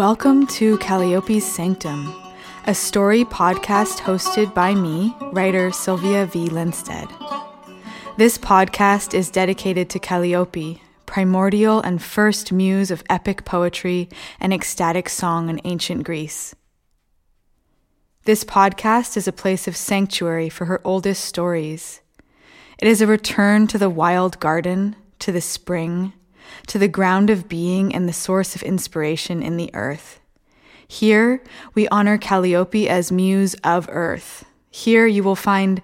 Welcome to Kalliope's Sanctum, a story podcast hosted by me, writer Sylvia V. Linsteadt. This podcast is dedicated to Kalliope, primordial and first muse of epic poetry and ecstatic song in ancient Greece. This podcast is a place of sanctuary for her oldest stories. It is a return to the wild garden, to the spring, to the ground of being and the source of inspiration in the earth. Here, we honor Kalliope as muse of earth. Here, you will find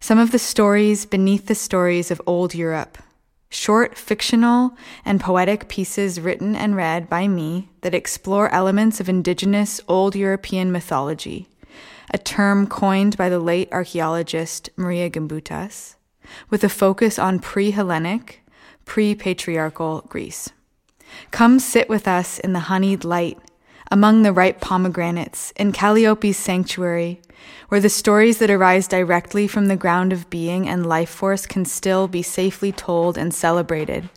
some of the stories beneath the stories of old Europe. Short, fictional, and poetic pieces written and read by me that explore elements of indigenous old European mythology, a term coined by the late archaeologist Maria Gimbutas, with a focus on pre Hellenic, pre patriarchal Greece. Come sit with us in the honeyed light, among the ripe pomegranates, in Kalliope's sanctuary, where the stories that arise directly from the ground of being and life force can still be safely told and celebrated.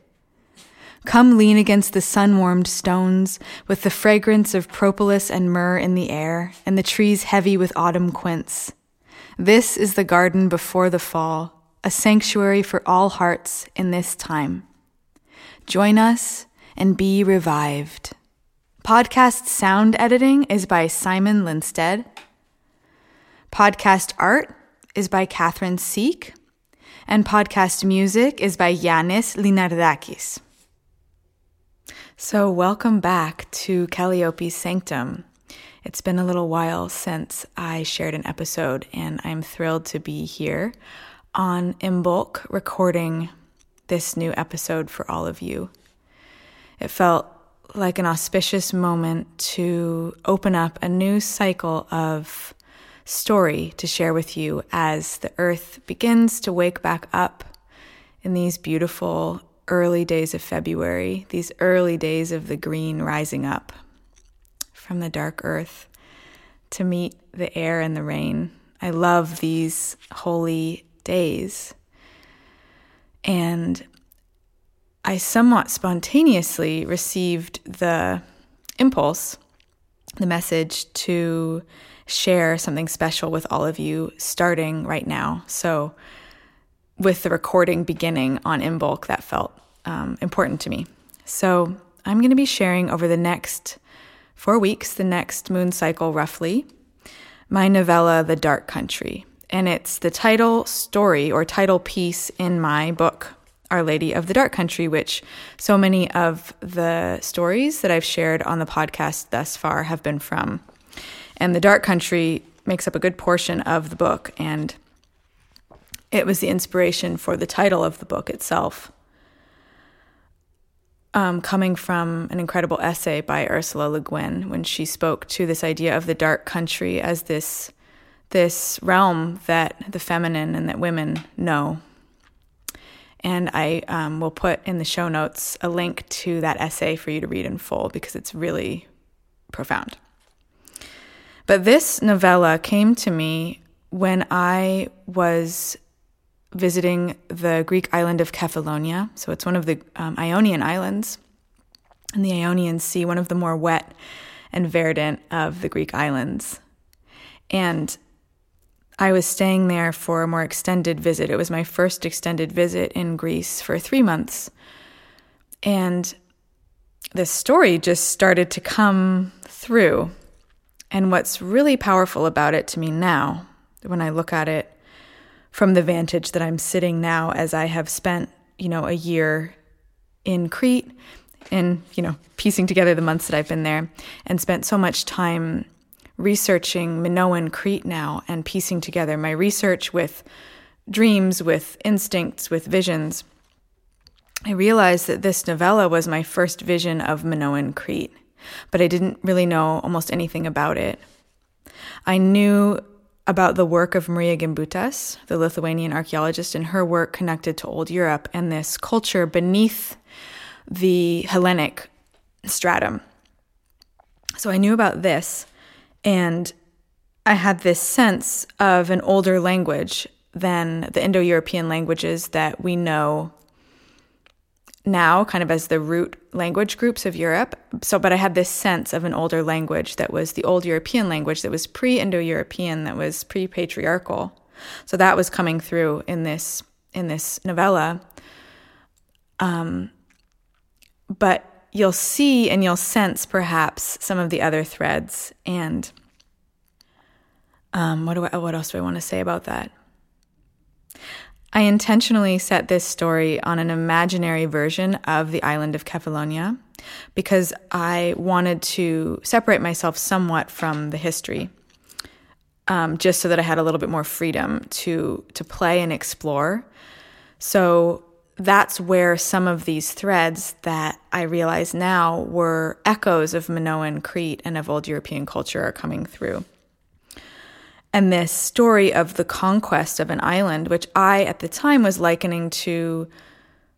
Come lean against the sun warmed stones, with the fragrance of propolis and myrrh in the air, and the trees heavy with autumn quince. This is the garden before the fall a sanctuary for all hearts in this time. Join us and be revived. Podcast sound editing is by Simon Linsteadt. Podcast art is by Catherine Sieck. And podcast music is by Giannis Linardakis. So, welcome back to Kalliope's Sanctum. It's been a little while since I shared an episode, and I'm thrilled to be here on Imbolc recording this new episode for all of you. It felt like an auspicious moment to open up a new cycle of story to share with you as the earth begins to wake back up in these beautiful early days of February, these early days of the green rising up from the dark earth to meet the air and the rain. I love these holy days. And I somewhat spontaneously received the impulse, the message to share something special with all of you starting right now. So, with the recording beginning on Imbolc, that felt um, important to me. So, I'm going to be sharing over the next four weeks, the next moon cycle roughly, my novella, The Dark Country and it's the title story or title piece in my book, Our Lady of the Dark Country, which so many of the stories that I've shared on the podcast thus far have been from. And the Dark Country makes up a good portion of the book, and it was the inspiration for the title of the book itself. Um, coming from an incredible essay by Ursula Le Guin when she spoke to this idea of the dark country as this this realm that the feminine and that women know. And I um, will put in the show notes a link to that essay for you to read in full because it's really profound. But this novella came to me when I was visiting the Greek island of Kefalonia. So it's one of the um, Ionian islands in the Ionian Sea, one of the more wet and verdant of the Greek islands. And I was staying there for a more extended visit. It was my first extended visit in Greece for three months. And this story just started to come through. And what's really powerful about it to me now, when I look at it from the vantage that I'm sitting now, as I have spent, you know, a year in Crete and, you know, piecing together the months that I've been there and spent so much time researching Minoan Crete now and piecing together my research with dreams, with instincts, with visions, I realized that this novella was my first vision of Minoan Crete, but I didn't really know almost anything about it. I knew about the work of Maria Gimbutas, the Lithuanian archaeologist, and her work connected to Old Europe and this culture beneath the Hellenic stratum. So I knew about this, and I had this sense of an older language than the Indo European languages that we know now kind of as the root language groups of Europe. So, but I had this sense of an older language that was the old European language that was pre Indo European, that was pre patriarchal. So that was coming through in this in this novella. Um, but you'll see and you'll sense perhaps some of the other threads. And um, what do I, what else do I want to say about that? I intentionally set this story on an imaginary version of the island of Kefalonia because I wanted to separate myself somewhat from the history, um, just so that I had a little bit more freedom to to play and explore. So that's where some of these threads that I realize now were echoes of Minoan Crete and of old European culture are coming through. And this story of the conquest of an island, which I at the time was likening to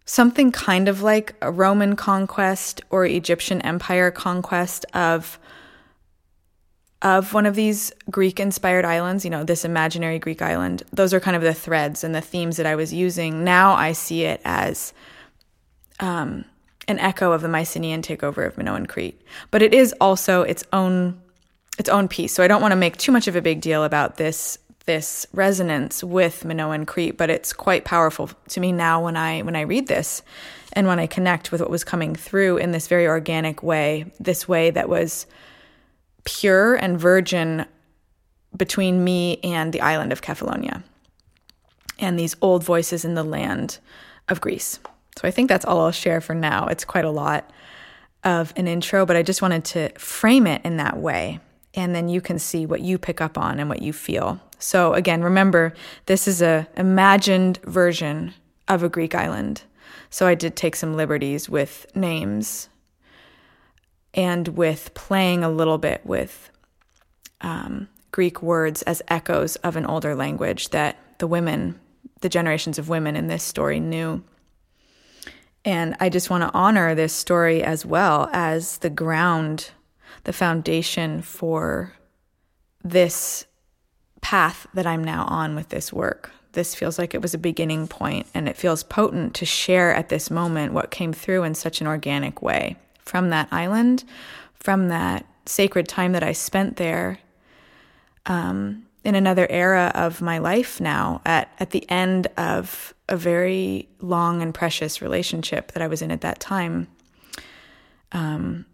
something kind of like a Roman conquest or Egyptian empire conquest of of one of these Greek inspired islands, you know, this imaginary Greek island. Those are kind of the threads and the themes that I was using. Now I see it as um, an echo of the Mycenaean takeover of Minoan Crete. But it is also its own its own piece. So I don't want to make too much of a big deal about this this resonance with Minoan Crete, but it's quite powerful to me now when I when I read this and when I connect with what was coming through in this very organic way, this way that was pure and virgin between me and the island of Kefalonia and these old voices in the land of Greece. So I think that's all I'll share for now. It's quite a lot of an intro, but I just wanted to frame it in that way and then you can see what you pick up on and what you feel. So again, remember this is a imagined version of a Greek island. So I did take some liberties with names and with playing a little bit with um, Greek words as echoes of an older language that the women, the generations of women in this story knew. And I just want to honor this story as well as the ground the foundation for this path that I'm now on with this work. This feels like it was a beginning point, and it feels potent to share at this moment what came through in such an organic way from that island, from that sacred time that I spent there. Um, in another era of my life now, at, at the end of a very long and precious relationship that I was in at that time. Um,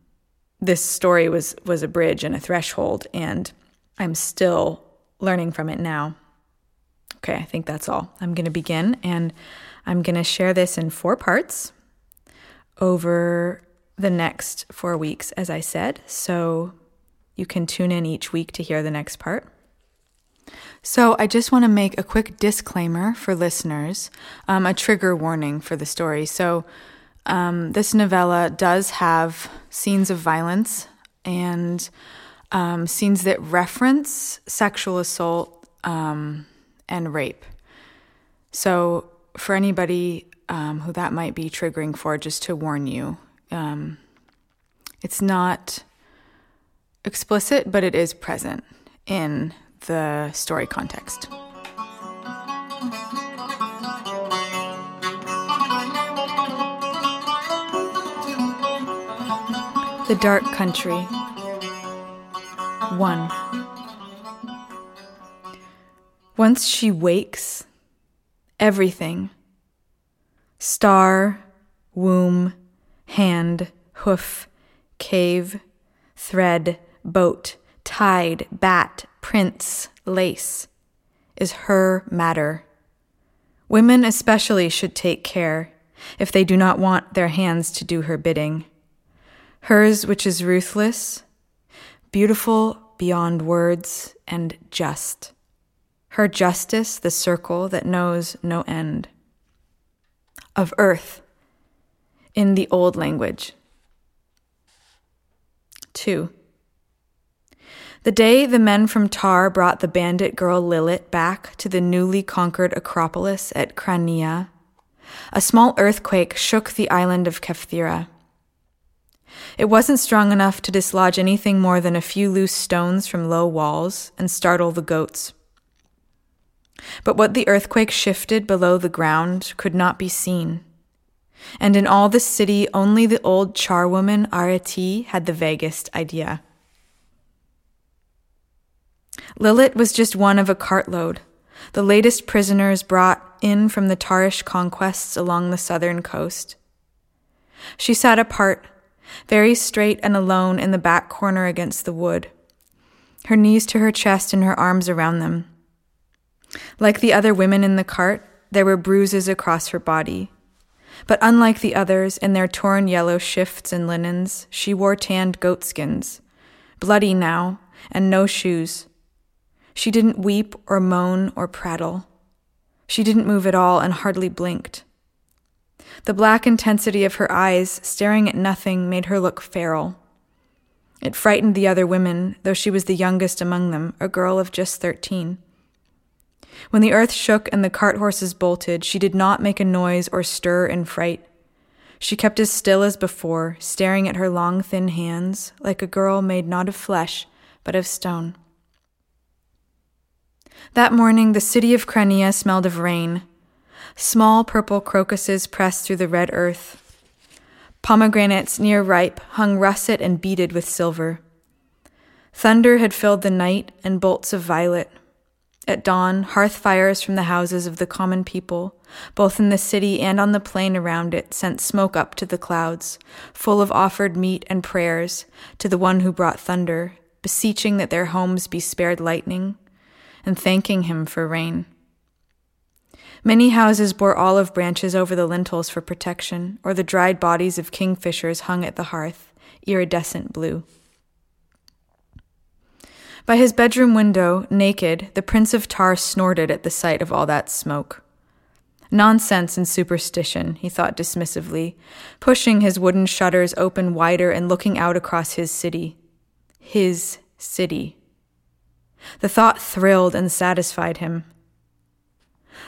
this story was was a bridge and a threshold and I'm still learning from it now. Okay, I think that's all. I'm going to begin and I'm going to share this in four parts over the next 4 weeks as I said. So you can tune in each week to hear the next part. So, I just want to make a quick disclaimer for listeners, um, a trigger warning for the story. So, um, this novella does have scenes of violence and um, scenes that reference sexual assault um, and rape. So, for anybody um, who that might be triggering for, just to warn you, um, it's not explicit, but it is present in the story context. The Dark Country 1. Once she wakes, everything star, womb, hand, hoof, cave, thread, boat, tide, bat, prince, lace is her matter. Women especially should take care if they do not want their hands to do her bidding hers which is ruthless, beautiful beyond words, and just. Her justice, the circle that knows no end. Of earth, in the old language. 2. The day the men from Tar brought the bandit girl Lilith back to the newly conquered Acropolis at Crania, a small earthquake shook the island of Kefthyra. It wasn't strong enough to dislodge anything more than a few loose stones from low walls and startle the goats. But what the earthquake shifted below the ground could not be seen. And in all the city only the old charwoman Areti had the vaguest idea. Lilith was just one of a cartload, the latest prisoners brought in from the Tarish conquests along the southern coast. She sat apart, very straight and alone in the back corner against the wood, her knees to her chest and her arms around them. Like the other women in the cart, there were bruises across her body. But unlike the others in their torn yellow shifts and linens, she wore tanned goatskins, bloody now, and no shoes. She didn't weep or moan or prattle. She didn't move at all and hardly blinked. The black intensity of her eyes, staring at nothing, made her look feral. It frightened the other women, though she was the youngest among them, a girl of just thirteen. When the earth shook and the cart horses bolted, she did not make a noise or stir in fright. She kept as still as before, staring at her long, thin hands, like a girl made not of flesh, but of stone. That morning, the city of Crania smelled of rain. Small purple crocuses pressed through the red earth. Pomegranates, near ripe, hung russet and beaded with silver. Thunder had filled the night, and bolts of violet. At dawn, hearth fires from the houses of the common people, both in the city and on the plain around it, sent smoke up to the clouds, full of offered meat and prayers to the one who brought thunder, beseeching that their homes be spared lightning, and thanking him for rain. Many houses bore olive branches over the lintels for protection, or the dried bodies of kingfishers hung at the hearth, iridescent blue. By his bedroom window, naked, the Prince of Tar snorted at the sight of all that smoke. Nonsense and superstition, he thought dismissively, pushing his wooden shutters open wider and looking out across his city. His city. The thought thrilled and satisfied him.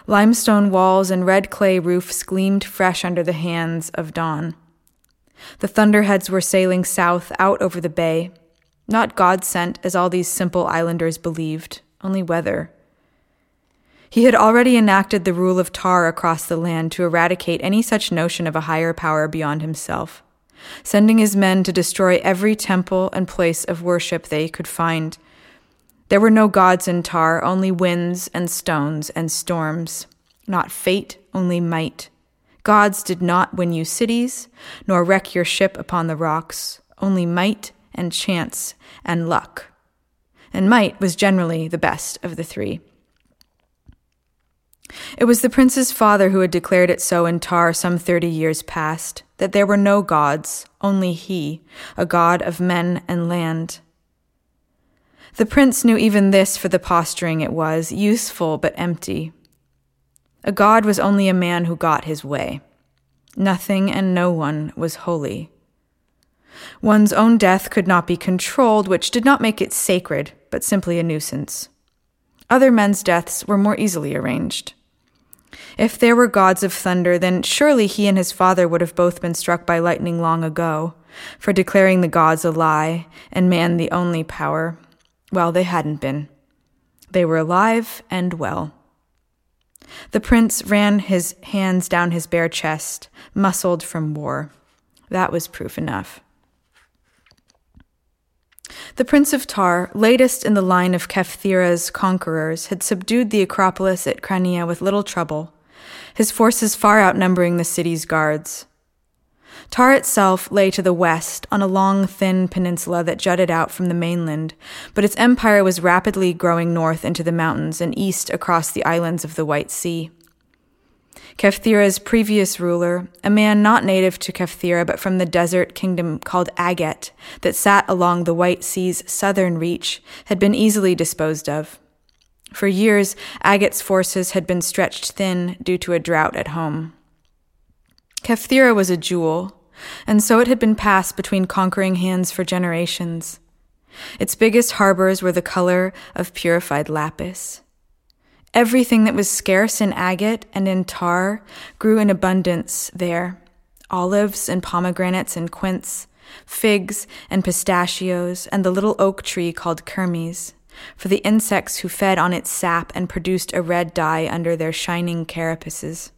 Limestone walls and red clay roofs gleamed fresh under the hands of dawn. The thunderheads were sailing south out over the bay, not God sent, as all these simple islanders believed, only weather. He had already enacted the rule of Tar across the land to eradicate any such notion of a higher power beyond himself, sending his men to destroy every temple and place of worship they could find. There were no gods in Tar, only winds and stones and storms. Not fate, only might. Gods did not win you cities, nor wreck your ship upon the rocks, only might and chance and luck. And might was generally the best of the three. It was the prince's father who had declared it so in Tar some thirty years past, that there were no gods, only he, a god of men and land. The prince knew even this for the posturing it was, useful but empty. A god was only a man who got his way. Nothing and no one was holy. One's own death could not be controlled, which did not make it sacred, but simply a nuisance. Other men's deaths were more easily arranged. If there were gods of thunder, then surely he and his father would have both been struck by lightning long ago, for declaring the gods a lie and man the only power. Well, they hadn't been. They were alive and well. The prince ran his hands down his bare chest, muscled from war. That was proof enough. The Prince of Tar, latest in the line of Kefthyra's conquerors, had subdued the Acropolis at Crania with little trouble, his forces far outnumbering the city's guards. Tar itself lay to the west on a long, thin peninsula that jutted out from the mainland, but its empire was rapidly growing north into the mountains and east across the islands of the White Sea. Kefthyra's previous ruler, a man not native to Kefthyra but from the desert kingdom called Aget that sat along the White Sea's southern reach, had been easily disposed of. For years, Aget's forces had been stretched thin due to a drought at home. Kefthyra was a jewel, and so it had been passed between conquering hands for generations. Its biggest harbors were the color of purified lapis. Everything that was scarce in agate and in Tar grew in abundance there olives and pomegranates and quince, figs and pistachios, and the little oak tree called kermes, for the insects who fed on its sap and produced a red dye under their shining carapaces.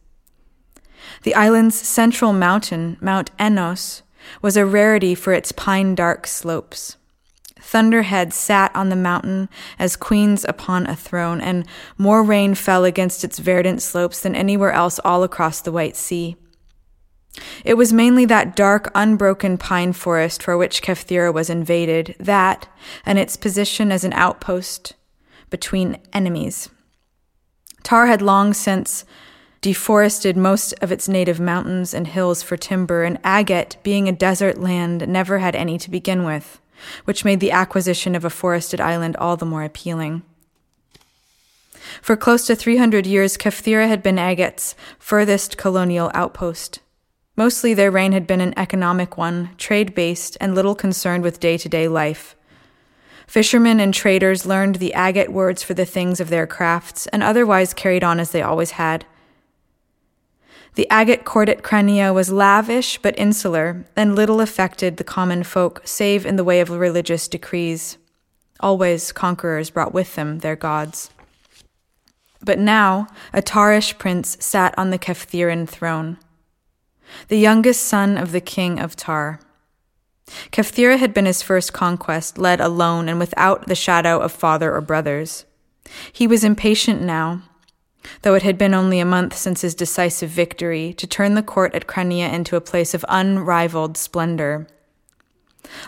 The island's central mountain, Mount Enos, was a rarity for its pine dark slopes. Thunderhead sat on the mountain as queens upon a throne, and more rain fell against its verdant slopes than anywhere else all across the White Sea. It was mainly that dark, unbroken pine forest for which Kefthyra was invaded, that, and its position as an outpost between enemies. Tar had long since deforested most of its native mountains and hills for timber, and Agate, being a desert land, never had any to begin with, which made the acquisition of a forested island all the more appealing. For close to 300 years, Kefthyra had been Agate's furthest colonial outpost. Mostly their reign had been an economic one, trade based, and little concerned with day to day life. Fishermen and traders learned the agate words for the things of their crafts, and otherwise carried on as they always had. The agate court at Crania was lavish but insular, and little affected the common folk, save in the way of religious decrees. Always conquerors brought with them their gods. But now a Tarish prince sat on the Kefthyran throne, the youngest son of the king of Tar. Kefthyra had been his first conquest, led alone and without the shadow of father or brothers. He was impatient now, though it had been only a month since his decisive victory, to turn the court at Crania into a place of unrivaled splendor.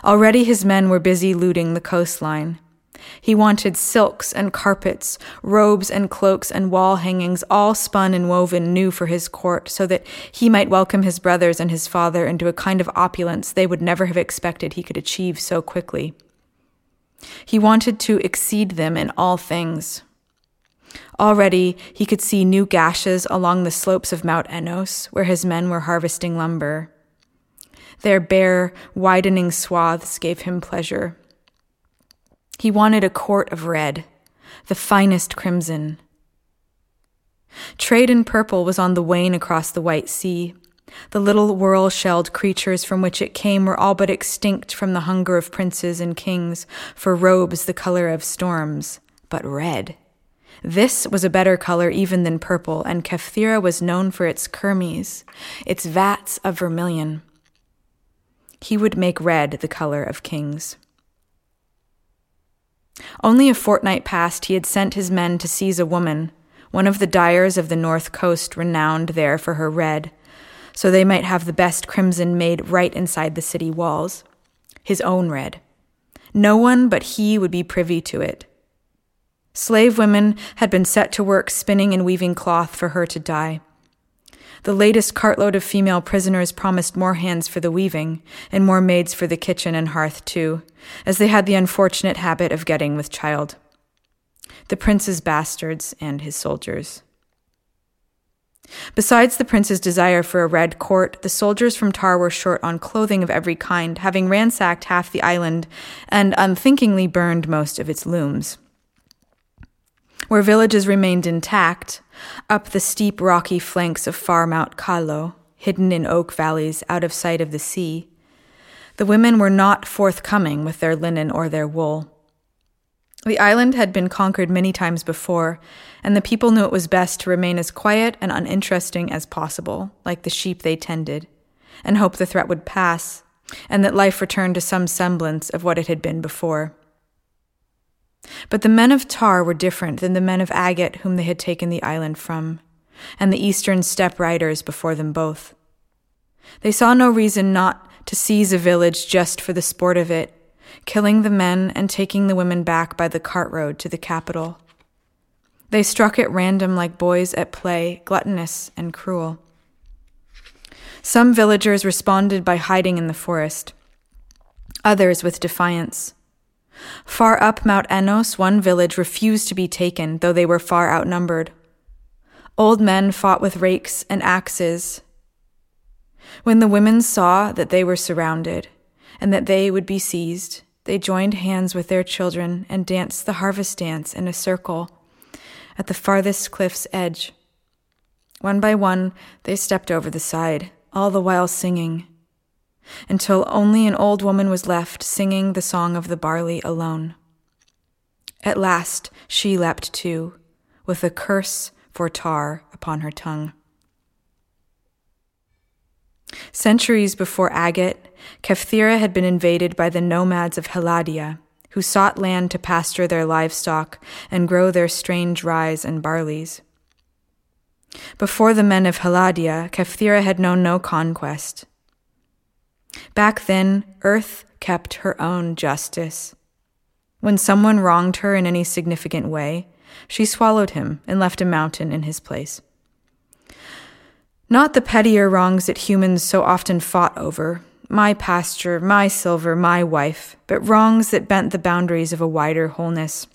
Already his men were busy looting the coastline. He wanted silks and carpets, robes and cloaks and wall hangings, all spun and woven new for his court, so that he might welcome his brothers and his father into a kind of opulence they would never have expected he could achieve so quickly. He wanted to exceed them in all things. Already he could see new gashes along the slopes of Mount Enos, where his men were harvesting lumber. Their bare, widening swaths gave him pleasure. He wanted a court of red, the finest crimson. Trade in purple was on the wane across the White Sea. The little whorl shelled creatures from which it came were all but extinct from the hunger of princes and kings for robes the color of storms, but red. This was a better color even than purple, and Kefthyra was known for its kermes, its vats of vermilion. He would make red the color of kings. Only a fortnight past, he had sent his men to seize a woman, one of the dyers of the north coast, renowned there for her red, so they might have the best crimson made right inside the city walls. His own red. No one but he would be privy to it. Slave women had been set to work spinning and weaving cloth for her to dye. The latest cartload of female prisoners promised more hands for the weaving, and more maids for the kitchen and hearth, too, as they had the unfortunate habit of getting with child. The prince's bastards and his soldiers. Besides the prince's desire for a red court, the soldiers from Tar were short on clothing of every kind, having ransacked half the island and unthinkingly burned most of its looms. Where villages remained intact, up the steep rocky flanks of far Mount Kalo, hidden in oak valleys out of sight of the sea, the women were not forthcoming with their linen or their wool. The island had been conquered many times before, and the people knew it was best to remain as quiet and uninteresting as possible, like the sheep they tended, and hope the threat would pass, and that life returned to some semblance of what it had been before. But the men of Tar were different than the men of Agate whom they had taken the island from, and the eastern steppe riders before them both. They saw no reason not to seize a village just for the sport of it, killing the men and taking the women back by the cart road to the capital. They struck at random like boys at play, gluttonous and cruel. Some villagers responded by hiding in the forest, others with defiance. Far up Mount Enos, one village refused to be taken, though they were far outnumbered. Old men fought with rakes and axes. When the women saw that they were surrounded and that they would be seized, they joined hands with their children and danced the harvest dance in a circle at the farthest cliff's edge. One by one, they stepped over the side, all the while singing until only an old woman was left singing the song of the barley alone. At last she leapt too, with a curse for Tar upon her tongue. Centuries before Agate, Kefthyra had been invaded by the nomads of Heladia, who sought land to pasture their livestock and grow their strange rye and barleys. Before the men of Heladia, Kefthyra had known no conquest. Back then, Earth kept her own justice. When someone wronged her in any significant way, she swallowed him and left a mountain in his place. Not the pettier wrongs that humans so often fought over my pasture, my silver, my wife, but wrongs that bent the boundaries of a wider wholeness.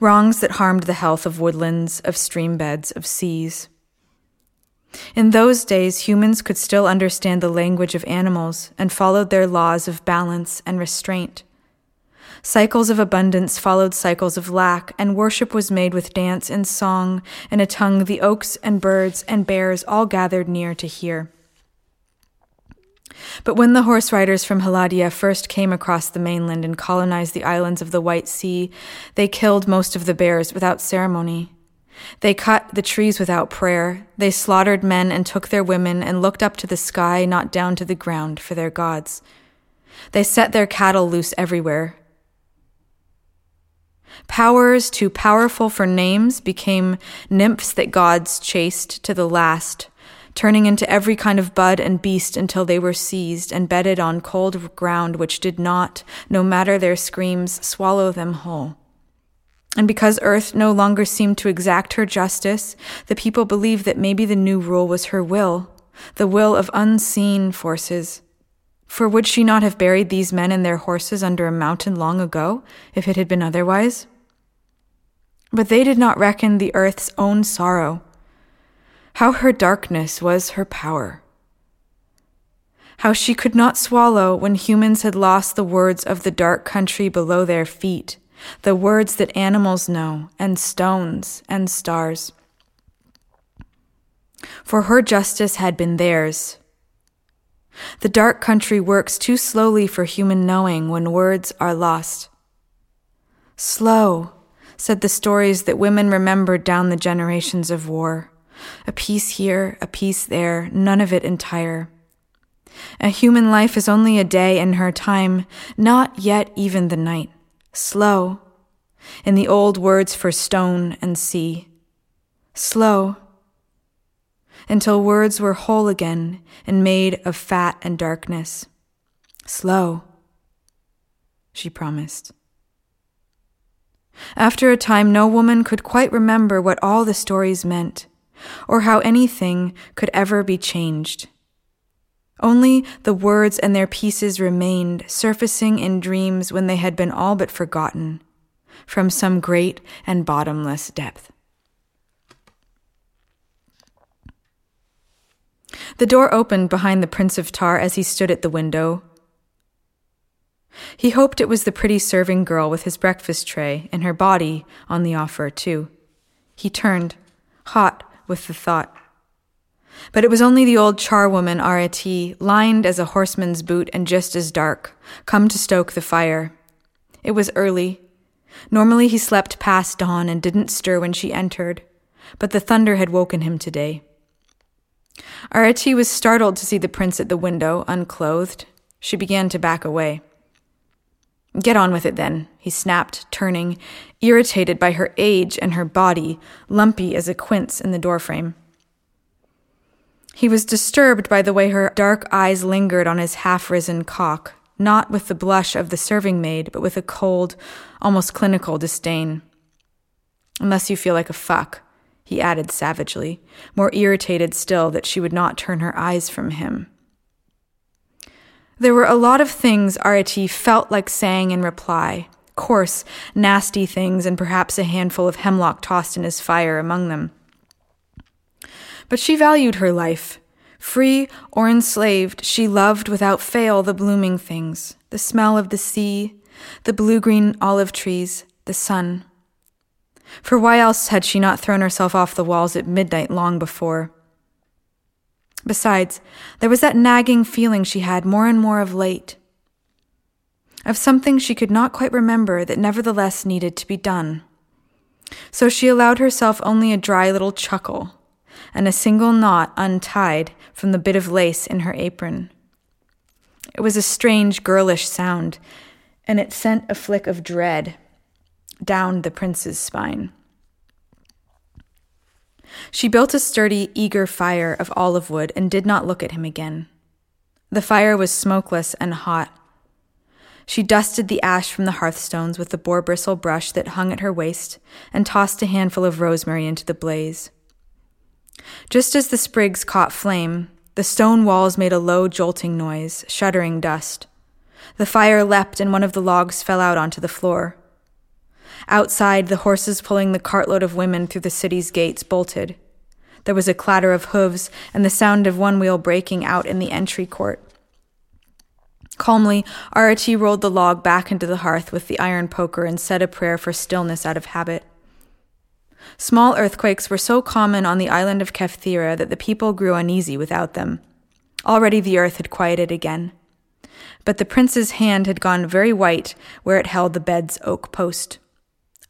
Wrongs that harmed the health of woodlands, of stream beds, of seas. In those days, humans could still understand the language of animals and followed their laws of balance and restraint. Cycles of abundance followed cycles of lack, and worship was made with dance and song and a tongue the oaks and birds and bears all gathered near to hear. But when the horse riders from Heladia first came across the mainland and colonized the islands of the White Sea, they killed most of the bears without ceremony. They cut the trees without prayer. They slaughtered men and took their women and looked up to the sky, not down to the ground, for their gods. They set their cattle loose everywhere. Powers too powerful for names became nymphs that gods chased to the last, turning into every kind of bud and beast until they were seized and bedded on cold ground which did not, no matter their screams, swallow them whole. And because earth no longer seemed to exact her justice, the people believed that maybe the new rule was her will, the will of unseen forces. For would she not have buried these men and their horses under a mountain long ago, if it had been otherwise? But they did not reckon the earth's own sorrow, how her darkness was her power, how she could not swallow when humans had lost the words of the dark country below their feet the words that animals know, and stones and stars. For her justice had been theirs. The dark country works too slowly for human knowing when words are lost. Slow, said the stories that women remembered down the generations of war. A piece here, a piece there, none of it entire. A human life is only a day in her time, not yet even the night slow, in the old words for stone and sea. Slow, until words were whole again and made of fat and darkness. Slow, she promised. After a time, no woman could quite remember what all the stories meant, or how anything could ever be changed. Only the words and their pieces remained, surfacing in dreams when they had been all but forgotten, from some great and bottomless depth. The door opened behind the Prince of Tar as he stood at the window. He hoped it was the pretty serving girl with his breakfast tray and her body on the offer, too. He turned, hot with the thought. But it was only the old charwoman Arati, lined as a horseman's boot and just as dark, come to stoke the fire. It was early. Normally he slept past dawn and didn't stir when she entered, but the thunder had woken him today. Arati was startled to see the prince at the window, unclothed. She began to back away. Get on with it then, he snapped, turning, irritated by her age and her body, lumpy as a quince in the doorframe. He was disturbed by the way her dark eyes lingered on his half risen cock, not with the blush of the serving maid, but with a cold, almost clinical disdain. Unless you feel like a fuck, he added savagely, more irritated still that she would not turn her eyes from him. There were a lot of things Arati felt like saying in reply, coarse, nasty things, and perhaps a handful of hemlock tossed in his fire among them. But she valued her life. Free or enslaved, she loved without fail the blooming things, the smell of the sea, the blue green olive trees, the sun. For why else had she not thrown herself off the walls at midnight long before? Besides, there was that nagging feeling she had more and more of late, of something she could not quite remember that nevertheless needed to be done. So she allowed herself only a dry little chuckle and a single knot untied from the bit of lace in her apron. It was a strange, girlish sound, and it sent a flick of dread down the prince's spine. She built a sturdy, eager fire of olive wood and did not look at him again. The fire was smokeless and hot. She dusted the ash from the hearthstones with the boar bristle brush that hung at her waist and tossed a handful of rosemary into the blaze. Just as the sprigs caught flame, the stone walls made a low, jolting noise, shuddering dust. The fire leapt and one of the logs fell out onto the floor. Outside, the horses pulling the cartload of women through the city's gates bolted. There was a clatter of hooves and the sound of one wheel breaking out in the entry court. Calmly, Arati rolled the log back into the hearth with the iron poker and said a prayer for stillness out of habit. Small earthquakes were so common on the island of Kefthyra that the people grew uneasy without them. Already the earth had quieted again. But the prince's hand had gone very white where it held the bed's oak post.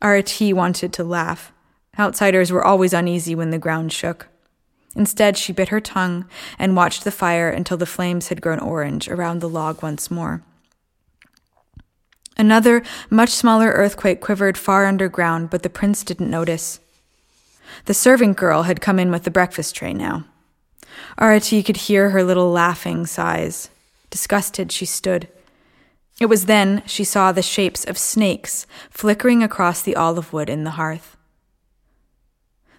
Arati wanted to laugh. Outsiders were always uneasy when the ground shook. Instead, she bit her tongue and watched the fire until the flames had grown orange around the log once more. Another, much smaller earthquake quivered far underground, but the prince didn't notice. The servant girl had come in with the breakfast tray now. Arati could hear her little laughing sighs. Disgusted, she stood. It was then she saw the shapes of snakes flickering across the olive wood in the hearth.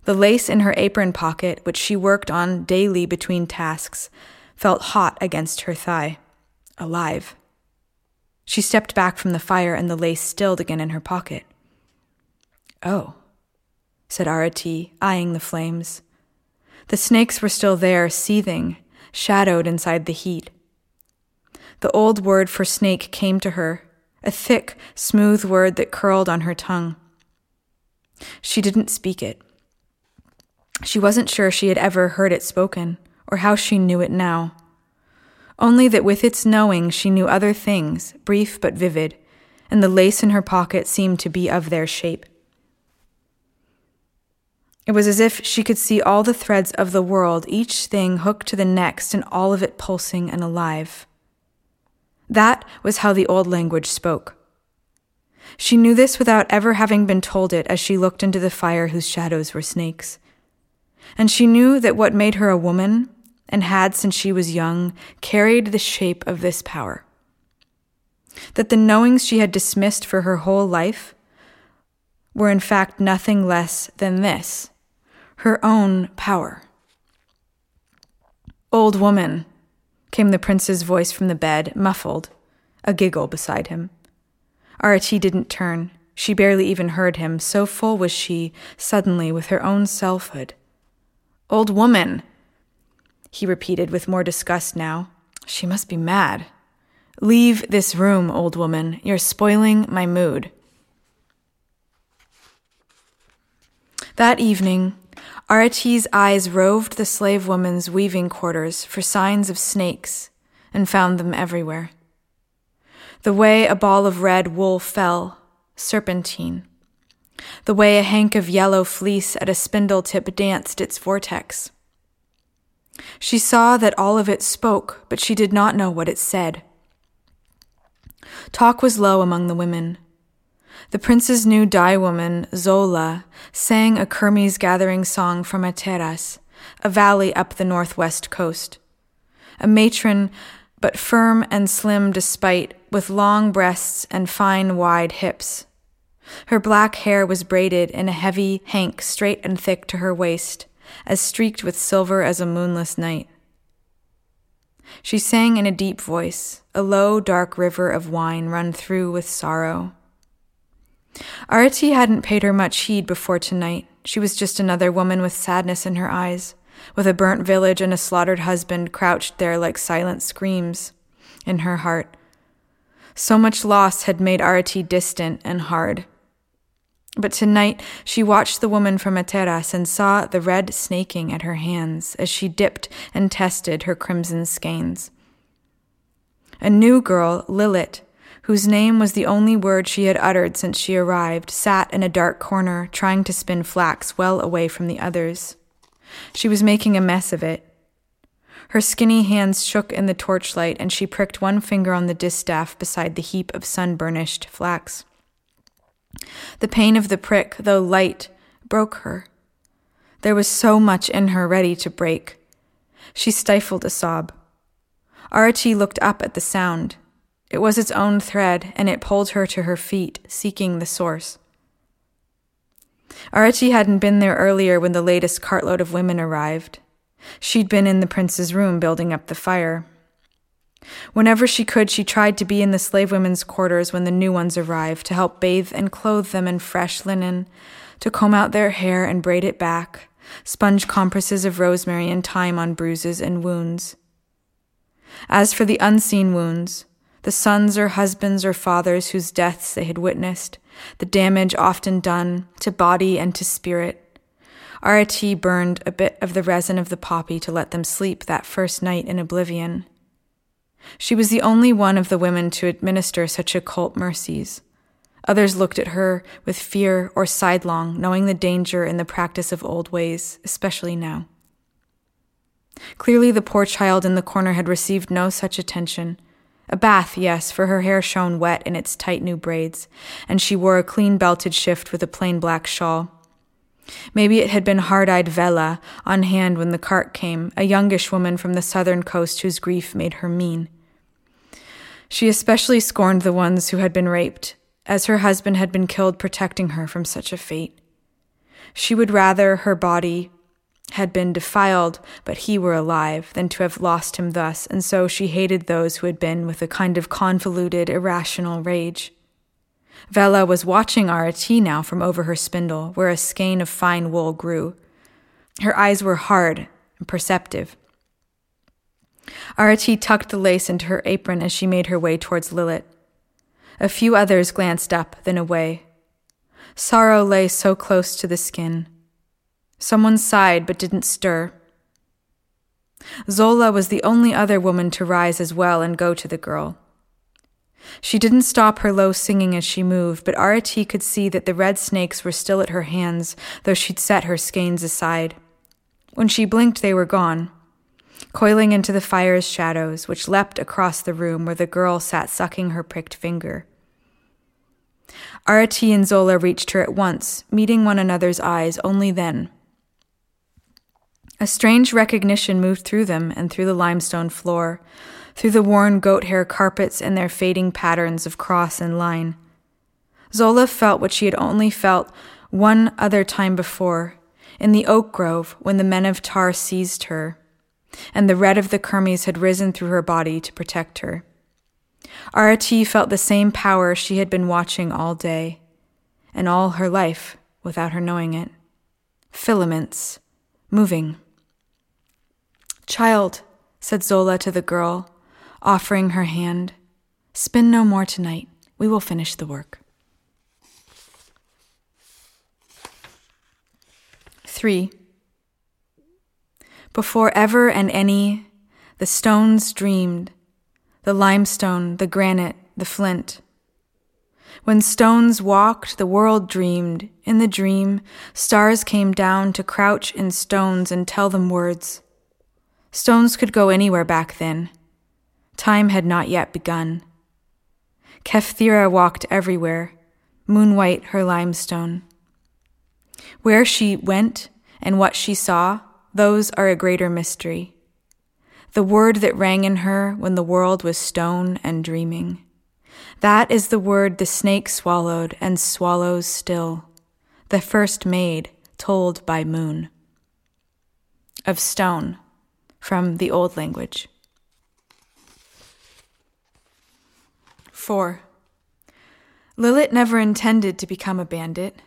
The lace in her apron pocket, which she worked on daily between tasks, felt hot against her thigh, alive. She stepped back from the fire and the lace stilled again in her pocket. Oh, said Arati, eyeing the flames. The snakes were still there, seething, shadowed inside the heat. The old word for snake came to her, a thick, smooth word that curled on her tongue. She didn't speak it. She wasn't sure she had ever heard it spoken, or how she knew it now. Only that with its knowing she knew other things, brief but vivid, and the lace in her pocket seemed to be of their shape. It was as if she could see all the threads of the world, each thing hooked to the next, and all of it pulsing and alive. That was how the old language spoke. She knew this without ever having been told it as she looked into the fire whose shadows were snakes. And she knew that what made her a woman, and had since she was young, carried the shape of this power. That the knowings she had dismissed for her whole life were in fact nothing less than this her own power. Old woman, came the prince's voice from the bed, muffled, a giggle beside him. Arati didn't turn. She barely even heard him, so full was she, suddenly, with her own selfhood. Old woman, he repeated with more disgust now. She must be mad. Leave this room, old woman. You're spoiling my mood. That evening, Arati's eyes roved the slave woman's weaving quarters for signs of snakes and found them everywhere. The way a ball of red wool fell, serpentine. The way a hank of yellow fleece at a spindle tip danced its vortex. She saw that all of it spoke, but she did not know what it said. Talk was low among the women. The prince's new dye woman, Zola, sang a Kermes gathering song from Ateras, a valley up the northwest coast. A matron, but firm and slim despite, with long breasts and fine, wide hips. Her black hair was braided in a heavy hank straight and thick to her waist, as streaked with silver as a moonless night. She sang in a deep voice, a low, dark river of wine run through with sorrow. Arati hadn't paid her much heed before tonight. She was just another woman with sadness in her eyes, with a burnt village and a slaughtered husband crouched there like silent screams in her heart. So much loss had made Arati distant and hard. But tonight she watched the woman from a terrace and saw the red snaking at her hands as she dipped and tested her crimson skeins. A new girl, Lilith, whose name was the only word she had uttered since she arrived, sat in a dark corner trying to spin flax well away from the others. She was making a mess of it. Her skinny hands shook in the torchlight, and she pricked one finger on the distaff beside the heap of sun-burnished flax. The pain of the prick, though light, broke her. There was so much in her ready to break. She stifled a sob. Arati looked up at the sound. It was its own thread, and it pulled her to her feet, seeking the source. Arati hadn't been there earlier when the latest cartload of women arrived. She'd been in the prince's room building up the fire. Whenever she could, she tried to be in the slave women's quarters when the new ones arrived to help bathe and clothe them in fresh linen, to comb out their hair and braid it back, sponge compresses of rosemary and thyme on bruises and wounds. As for the unseen wounds, the sons or husbands or fathers whose deaths they had witnessed, the damage often done to body and to spirit, Arati burned a bit of the resin of the poppy to let them sleep that first night in oblivion. She was the only one of the women to administer such occult mercies. Others looked at her with fear or sidelong, knowing the danger in the practice of old ways, especially now. Clearly, the poor child in the corner had received no such attention. A bath, yes, for her hair shone wet in its tight new braids, and she wore a clean belted shift with a plain black shawl. Maybe it had been hard eyed Vela on hand when the cart came, a youngish woman from the southern coast whose grief made her mean. She especially scorned the ones who had been raped, as her husband had been killed protecting her from such a fate. She would rather her body had been defiled, but he were alive, than to have lost him thus, and so she hated those who had been with a kind of convoluted, irrational rage. Vela was watching Arati now from over her spindle, where a skein of fine wool grew. Her eyes were hard and perceptive. Arati tucked the lace into her apron as she made her way towards Lilith. A few others glanced up, then away. Sorrow lay so close to the skin. Someone sighed but didn't stir. Zola was the only other woman to rise as well and go to the girl. She didn't stop her low singing as she moved, but Arati could see that the red snakes were still at her hands, though she'd set her skeins aside. When she blinked, they were gone, coiling into the fire's shadows, which leapt across the room where the girl sat sucking her pricked finger. Arati and Zola reached her at once, meeting one another's eyes only then. A strange recognition moved through them and through the limestone floor, through the worn goat hair carpets and their fading patterns of cross and line. Zola felt what she had only felt one other time before, in the oak grove when the men of Tar seized her, and the red of the kermes had risen through her body to protect her. Arati felt the same power she had been watching all day, and all her life without her knowing it. Filaments, moving. Child, said Zola to the girl, offering her hand, spin no more tonight. We will finish the work. 3. Before ever and any, the stones dreamed, the limestone, the granite, the flint. When stones walked, the world dreamed. In the dream, stars came down to crouch in stones and tell them words. Stones could go anywhere back then. Time had not yet begun. Kefthyra walked everywhere, moon white her limestone. Where she went and what she saw, those are a greater mystery. The word that rang in her when the world was stone and dreaming. That is the word the snake swallowed and swallows still, the first made, told by moon. Of stone from the Old Language. 4. Lilith never intended to become a bandit.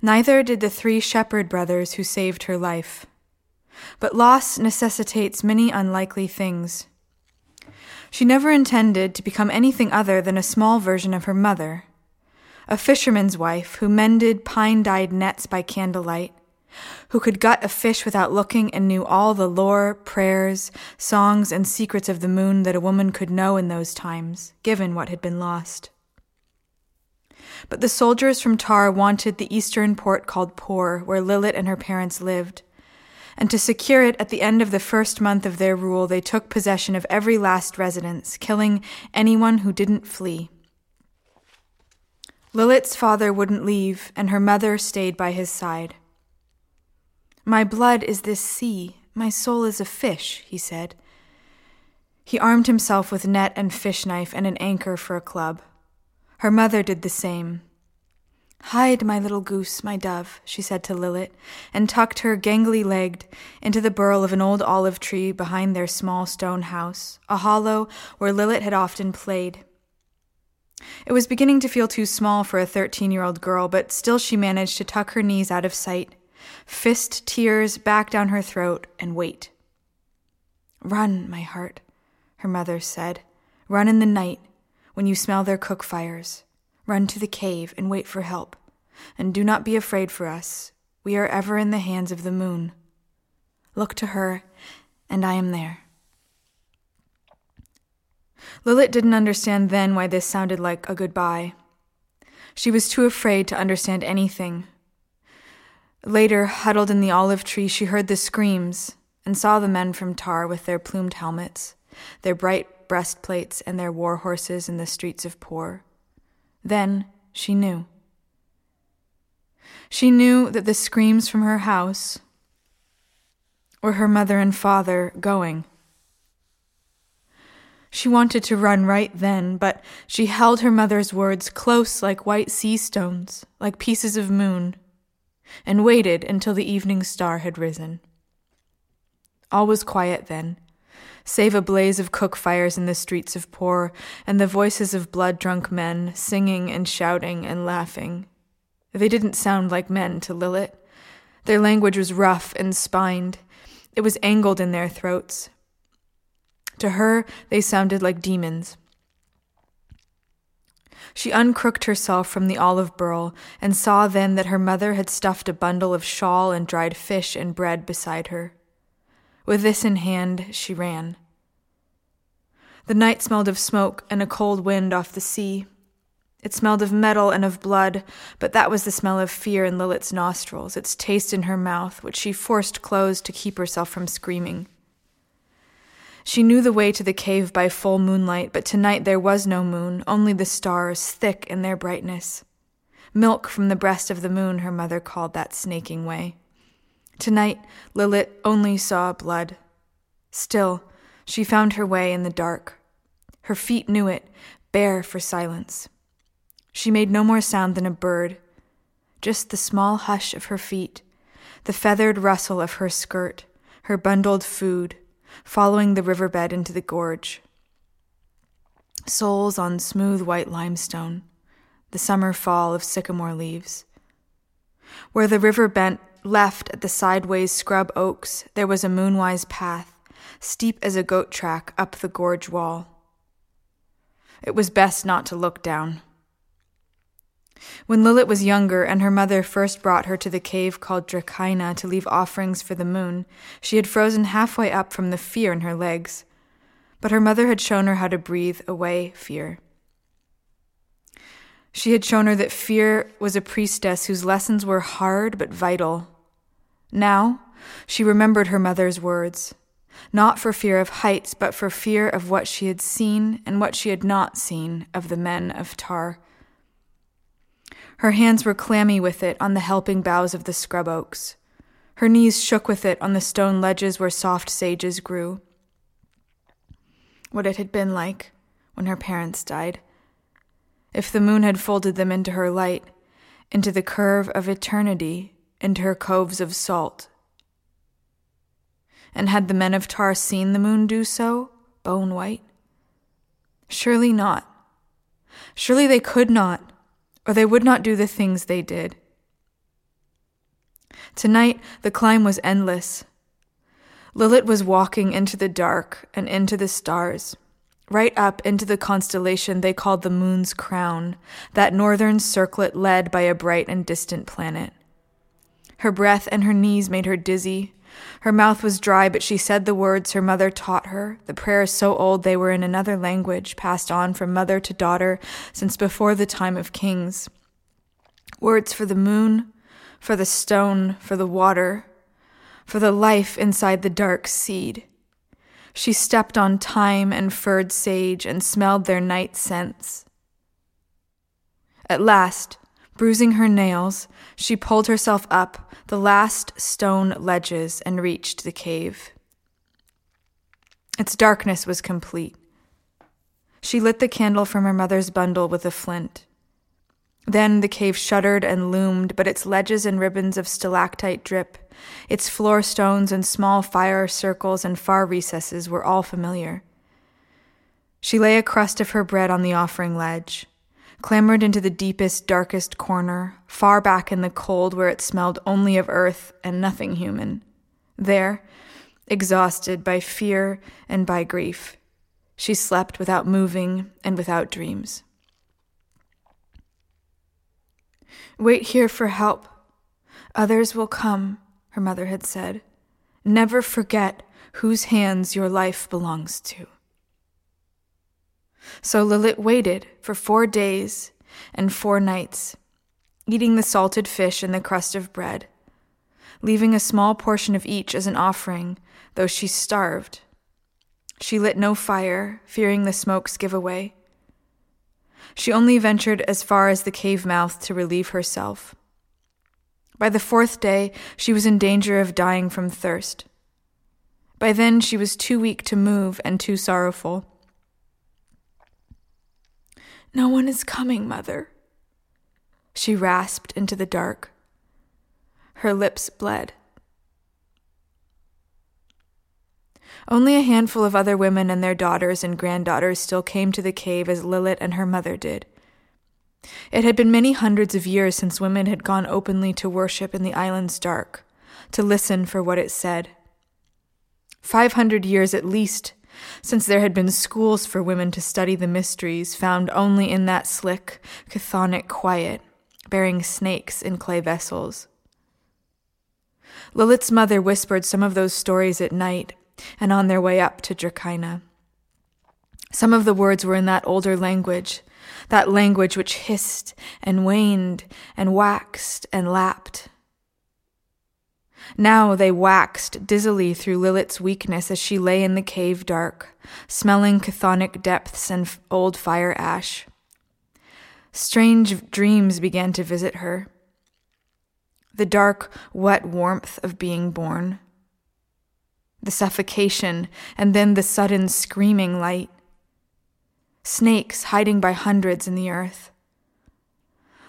Neither did the three shepherd brothers who saved her life. But loss necessitates many unlikely things. She never intended to become anything other than a small version of her mother, a fisherman's wife who mended pine dyed nets by candlelight who could gut a fish without looking and knew all the lore, prayers, songs, and secrets of the moon that a woman could know in those times, given what had been lost. But the soldiers from Tar wanted the eastern port called Por, where Lilith and her parents lived, And to secure it, at the end of the first month of their rule, they took possession of every last residence, killing anyone who didn't flee. Lilith's father wouldn't leave, and her mother stayed by his side. My blood is this sea, my soul is a fish, he said. He armed himself with net and fish knife and an anchor for a club. Her mother did the same. Hide, my little goose, my dove, she said to Lilith, and tucked her gangly legged into the burl of an old olive tree behind their small stone house, a hollow where Lilith had often played. It was beginning to feel too small for a thirteen year old girl, but still she managed to tuck her knees out of sight, fist tears back down her throat, and wait. Run, my heart, her mother said. Run in the night, when you smell their cook fires. Run to the cave and wait for help. And do not be afraid for us. We are ever in the hands of the moon. Look to her, and I am there. Lilith didn't understand then why this sounded like a goodbye. She was too afraid to understand anything. Later, huddled in the olive tree, she heard the screams and saw the men from Tar with their plumed helmets, their bright breastplates, and their war horses in the streets of Por. Then she knew. She knew that the screams from her house were her mother and father going. She wanted to run right then, but she held her mother's words close like white sea stones, like pieces of moon, and waited until the evening star had risen. All was quiet then, save a blaze of cook fires in the streets of Por, and the voices of blood drunk men singing and shouting and laughing. They didn't sound like men to Lilith. Their language was rough and spined. It was angled in their throats. To her, they sounded like demons. She uncrooked herself from the olive burl and saw then that her mother had stuffed a bundle of shawl and dried fish and bread beside her. With this in hand, she ran. The night smelled of smoke and a cold wind off the sea. It smelled of metal and of blood, but that was the smell of fear in Lilith's nostrils, its taste in her mouth, which she forced closed to keep herself from screaming. She knew the way to the cave by full moonlight, but tonight there was no moon, only the stars, thick in their brightness. Milk from the breast of the moon, her mother called that snaking way. Tonight, Lilith only saw blood. Still, she found her way in the dark. Her feet knew it, bare for silence. She made no more sound than a bird, just the small hush of her feet, the feathered rustle of her skirt, her bundled food, following the riverbed into the gorge. Soles on smooth white limestone, the summer fall of sycamore leaves. Where the river bent Left at the sideways scrub oaks, there was a moonwise path, steep as a goat track up the gorge wall. It was best not to look down. When Lilith was younger and her mother first brought her to the cave called Drakaina to leave offerings for the moon, she had frozen halfway up from the fear in her legs. But her mother had shown her how to breathe away fear. She had shown her that fear was a priestess whose lessons were hard but vital, now she remembered her mother's words, not for fear of heights, but for fear of what she had seen and what she had not seen of the men of Tar. Her hands were clammy with it on the helping boughs of the scrub oaks. Her knees shook with it on the stone ledges where soft sages grew. What it had been like when her parents died. If the moon had folded them into her light, into the curve of eternity into her coves of salt. And had the men of Tar seen the moon do so, bone white? Surely not. Surely they could not, or they would not do the things they did. Tonight, the climb was endless. Lilith was walking into the dark and into the stars, right up into the constellation they called the moon's crown, that northern circlet led by a bright and distant planet. Her breath and her knees made her dizzy. Her mouth was dry, but she said the words her mother taught her, the prayers so old they were in another language, passed on from mother to daughter since before the time of kings. Words for the moon, for the stone, for the water, for the life inside the dark seed. She stepped on thyme and furred sage and smelled their night scents. At last, bruising her nails, she pulled herself up the last stone ledges and reached the cave. Its darkness was complete. She lit the candle from her mother's bundle with a flint. Then the cave shuddered and loomed, but its ledges and ribbons of stalactite drip, its floor stones and small fire circles and far recesses were all familiar. She lay a crust of her bread on the offering ledge, clambered into the deepest, darkest corner, far back in the cold where it smelled only of earth and nothing human. There, exhausted by fear and by grief, she slept without moving and without dreams. Wait here for help. Others will come, her mother had said. Never forget whose hands your life belongs to. So Lilith waited for four days and four nights, eating the salted fish and the crust of bread, leaving a small portion of each as an offering, though she starved. She lit no fire, fearing the smokes give away. She only ventured as far as the cave mouth to relieve herself. By the fourth day, she was in danger of dying from thirst. By then, she was too weak to move and too sorrowful. No one is coming, mother. She rasped into the dark. Her lips bled. Only a handful of other women and their daughters and granddaughters still came to the cave as Lilith and her mother did. It had been many hundreds of years since women had gone openly to worship in the island's dark, to listen for what it said. Five hundred years at least since there had been schools for women to study the mysteries found only in that slick, chthonic quiet, bearing snakes in clay vessels. Lilith's mother whispered some of those stories at night and on their way up to Drakaina. Some of the words were in that older language, that language which hissed and waned and waxed and lapped. Now they waxed dizzily through Lilith's weakness as she lay in the cave dark, smelling chthonic depths and old fire ash. Strange dreams began to visit her. The dark, wet warmth of being born the suffocation, and then the sudden screaming light. Snakes hiding by hundreds in the earth.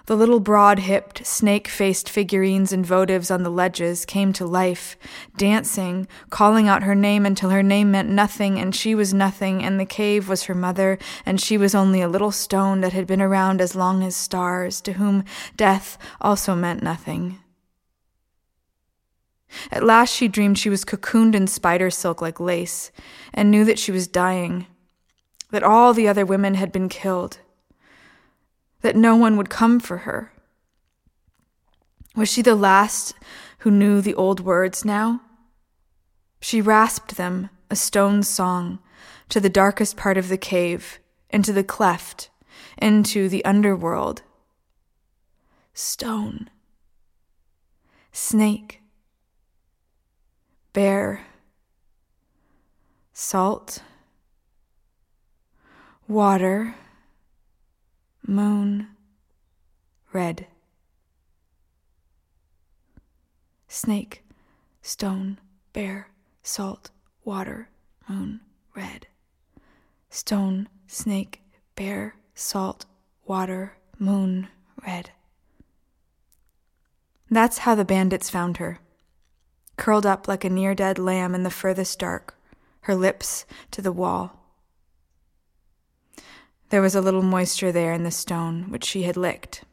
The little broad hipped, snake faced figurines and votives on the ledges came to life, dancing, calling out her name until her name meant nothing and she was nothing, and the cave was her mother, and she was only a little stone that had been around as long as stars, to whom death also meant nothing. At last she dreamed she was cocooned in spider silk like lace, and knew that she was dying, that all the other women had been killed, that no one would come for her. Was she the last who knew the old words now? She rasped them, a stone song, to the darkest part of the cave, into the cleft, into the underworld. Stone. Snake bear, salt, water, moon, red, snake, stone, bear, salt, water, moon, red, stone, snake, bear, salt, water, moon, red. That's how the bandits found her. Curled up like a near dead lamb in the furthest dark, her lips to the wall. There was a little moisture there in the stone, which she had licked.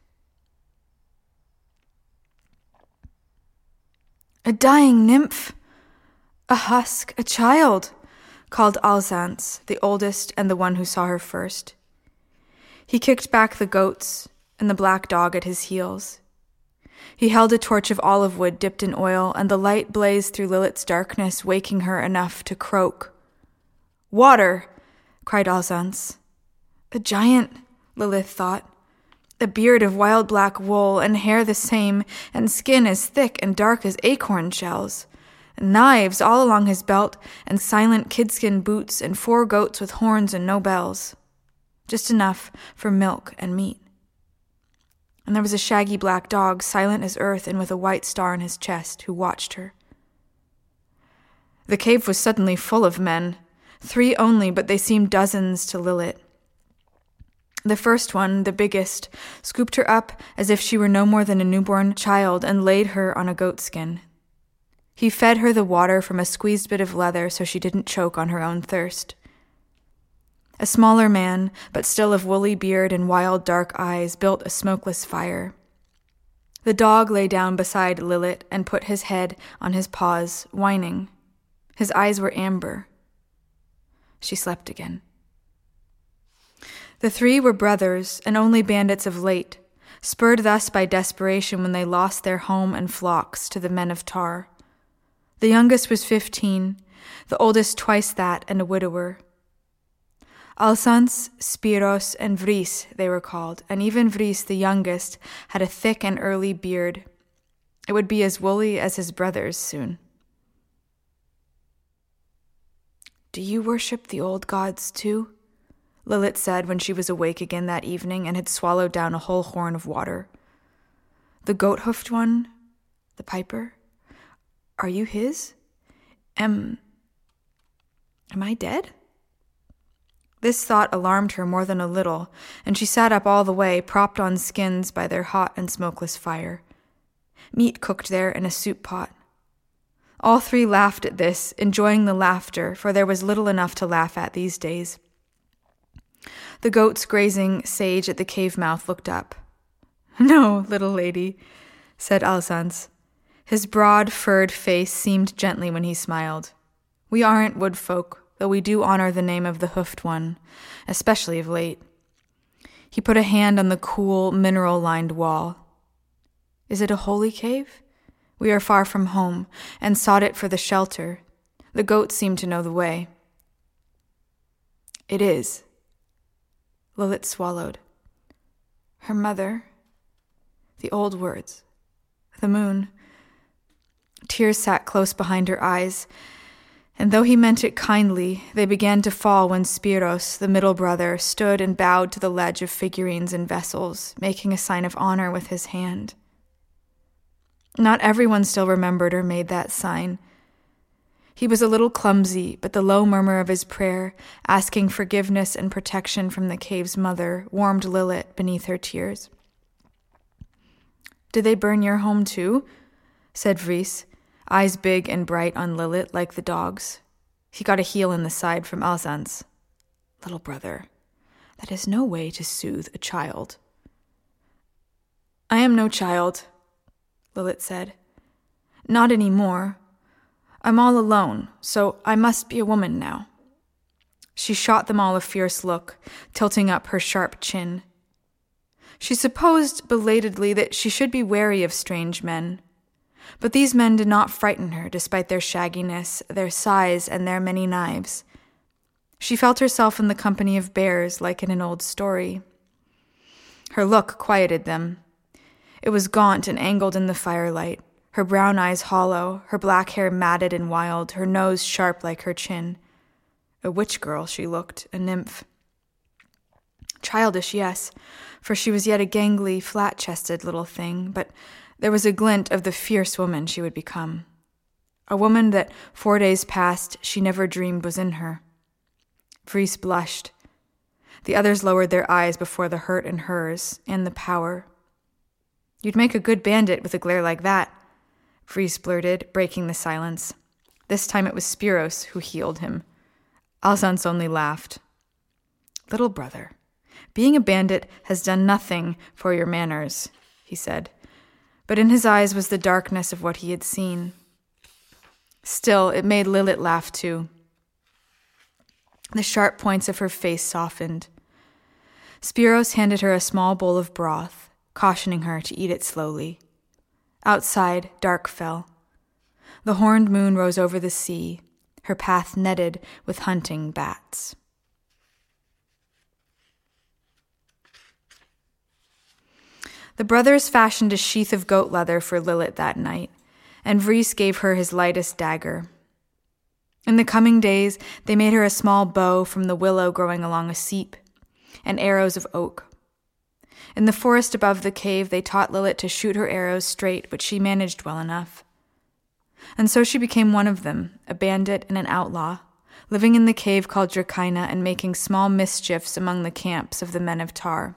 A dying nymph! A husk, a child! called Alzance, the oldest and the one who saw her first. He kicked back the goats and the black dog at his heels. He held a torch of olive wood dipped in oil, and the light blazed through Lilith's darkness, waking her enough to croak. Water! cried Alzance. A giant, Lilith thought. A beard of wild black wool, and hair the same, and skin as thick and dark as acorn shells. knives all along his belt, and silent kidskin boots, and four goats with horns and no bells. Just enough for milk and meat. And there was a shaggy black dog, silent as earth and with a white star on his chest, who watched her. The cave was suddenly full of men, three only, but they seemed dozens to Lilith. The first one, the biggest, scooped her up as if she were no more than a newborn child and laid her on a goatskin. He fed her the water from a squeezed bit of leather so she didn't choke on her own thirst. A smaller man, but still of woolly beard and wild dark eyes, built a smokeless fire. The dog lay down beside Lilith and put his head on his paws, whining. His eyes were amber. She slept again. The three were brothers, and only bandits of late, spurred thus by desperation when they lost their home and flocks to the men of Tar. The youngest was fifteen, the oldest twice that, and a widower. Alsans, Spiros, and Vris they were called, and even Vris, the youngest, had a thick and early beard. It would be as woolly as his brother's soon. Do you worship the old gods too? Lilith said when she was awake again that evening and had swallowed down a whole horn of water. The goat hoofed one? The piper? Are you his? Am. Am I dead? This thought alarmed her more than a little, and she sat up all the way, propped on skins by their hot and smokeless fire. Meat cooked there in a soup pot. All three laughed at this, enjoying the laughter, for there was little enough to laugh at these days. The goats grazing sage at the cave mouth looked up. No, little lady, said Alsans. His broad, furred face seemed gently when he smiled. We aren't wood folk, though we do honor the name of the hoofed one, especially of late. He put a hand on the cool, mineral lined wall. Is it a holy cave? We are far from home, and sought it for the shelter. The goats seem to know the way. It is. Lilith swallowed. Her mother. The old words. The moon. Tears sat close behind her eyes, and though he meant it kindly, they began to fall when Spiros, the middle brother, stood and bowed to the ledge of figurines and vessels, making a sign of honor with his hand. Not everyone still remembered or made that sign. He was a little clumsy, but the low murmur of his prayer, asking forgiveness and protection from the cave's mother, warmed Lilith beneath her tears. Did they burn your home too? said Vries, eyes big and bright on Lilith like the dog's. He got a heel in the side from Alzans. Little brother, that is no way to soothe a child. I am no child, Lilith said. Not any more. I'm all alone, so I must be a woman now. She shot them all a fierce look, tilting up her sharp chin. She supposed belatedly that she should be wary of strange men, but these men did not frighten her, despite their shagginess, their size, and their many knives. She felt herself in the company of bears, like in an old story. Her look quieted them. It was gaunt and angled in the firelight, her brown eyes hollow, her black hair matted and wild, her nose sharp like her chin. A witch girl she looked, a nymph. Childish, yes, for she was yet a gangly, flat chested little thing, but there was a glint of the fierce woman she would become. A woman that four days past she never dreamed was in her. Vries blushed. The others lowered their eyes before the hurt in hers and the power. You'd make a good bandit with a glare like that, Vries blurted, breaking the silence. This time it was Spiros who heeled him. Alzans only laughed. Little brother, being a bandit has done nothing for your manners, he said but in his eyes was the darkness of what he had seen. Still, it made Lilith laugh too. The sharp points of her face softened. Spiros handed her a small bowl of broth, cautioning her to eat it slowly. Outside, dark fell. The horned moon rose over the sea, her path netted with hunting bats. The brothers fashioned a sheath of goat leather for Lilith that night, and Vries gave her his lightest dagger. In the coming days, they made her a small bow from the willow growing along a seep, and arrows of oak. In the forest above the cave, they taught Lilith to shoot her arrows straight, but she managed well enough. And so she became one of them, a bandit and an outlaw, living in the cave called Drakaina and making small mischiefs among the camps of the men of Tar.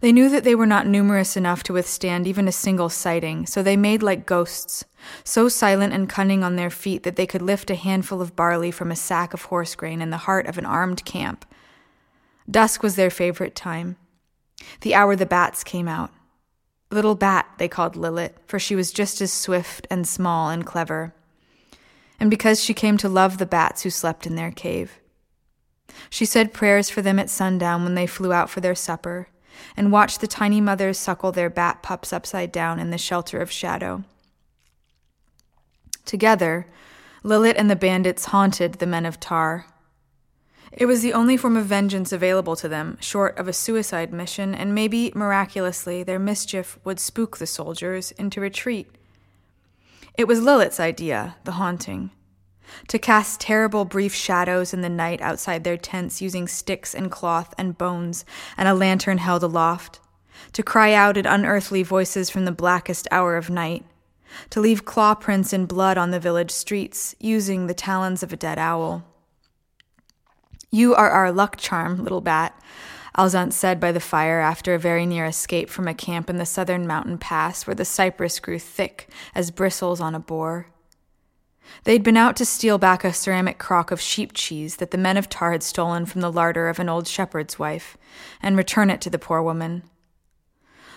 They knew that they were not numerous enough to withstand even a single sighting, so they made like ghosts, so silent and cunning on their feet that they could lift a handful of barley from a sack of horse grain in the heart of an armed camp. Dusk was their favorite time, the hour the bats came out. Little Bat, they called Lilith, for she was just as swift and small and clever. And because she came to love the bats who slept in their cave. She said prayers for them at sundown when they flew out for their supper, and watched the tiny mothers suckle their bat pups upside down in the shelter of shadow. Together, Lilith and the bandits haunted the men of Tar. It was the only form of vengeance available to them, short of a suicide mission, and maybe, miraculously, their mischief would spook the soldiers into retreat. It was Lilith's idea, the haunting to cast terrible brief shadows in the night outside their tents using sticks and cloth and bones and a lantern held aloft, to cry out in unearthly voices from the blackest hour of night, to leave claw prints in blood on the village streets using the talons of a dead owl. You are our luck charm, little bat, Alzant said by the fire after a very near escape from a camp in the southern mountain pass where the cypress grew thick as bristles on a boar. They'd been out to steal back a ceramic crock of sheep cheese that the men of Tar had stolen from the larder of an old shepherd's wife, and return it to the poor woman.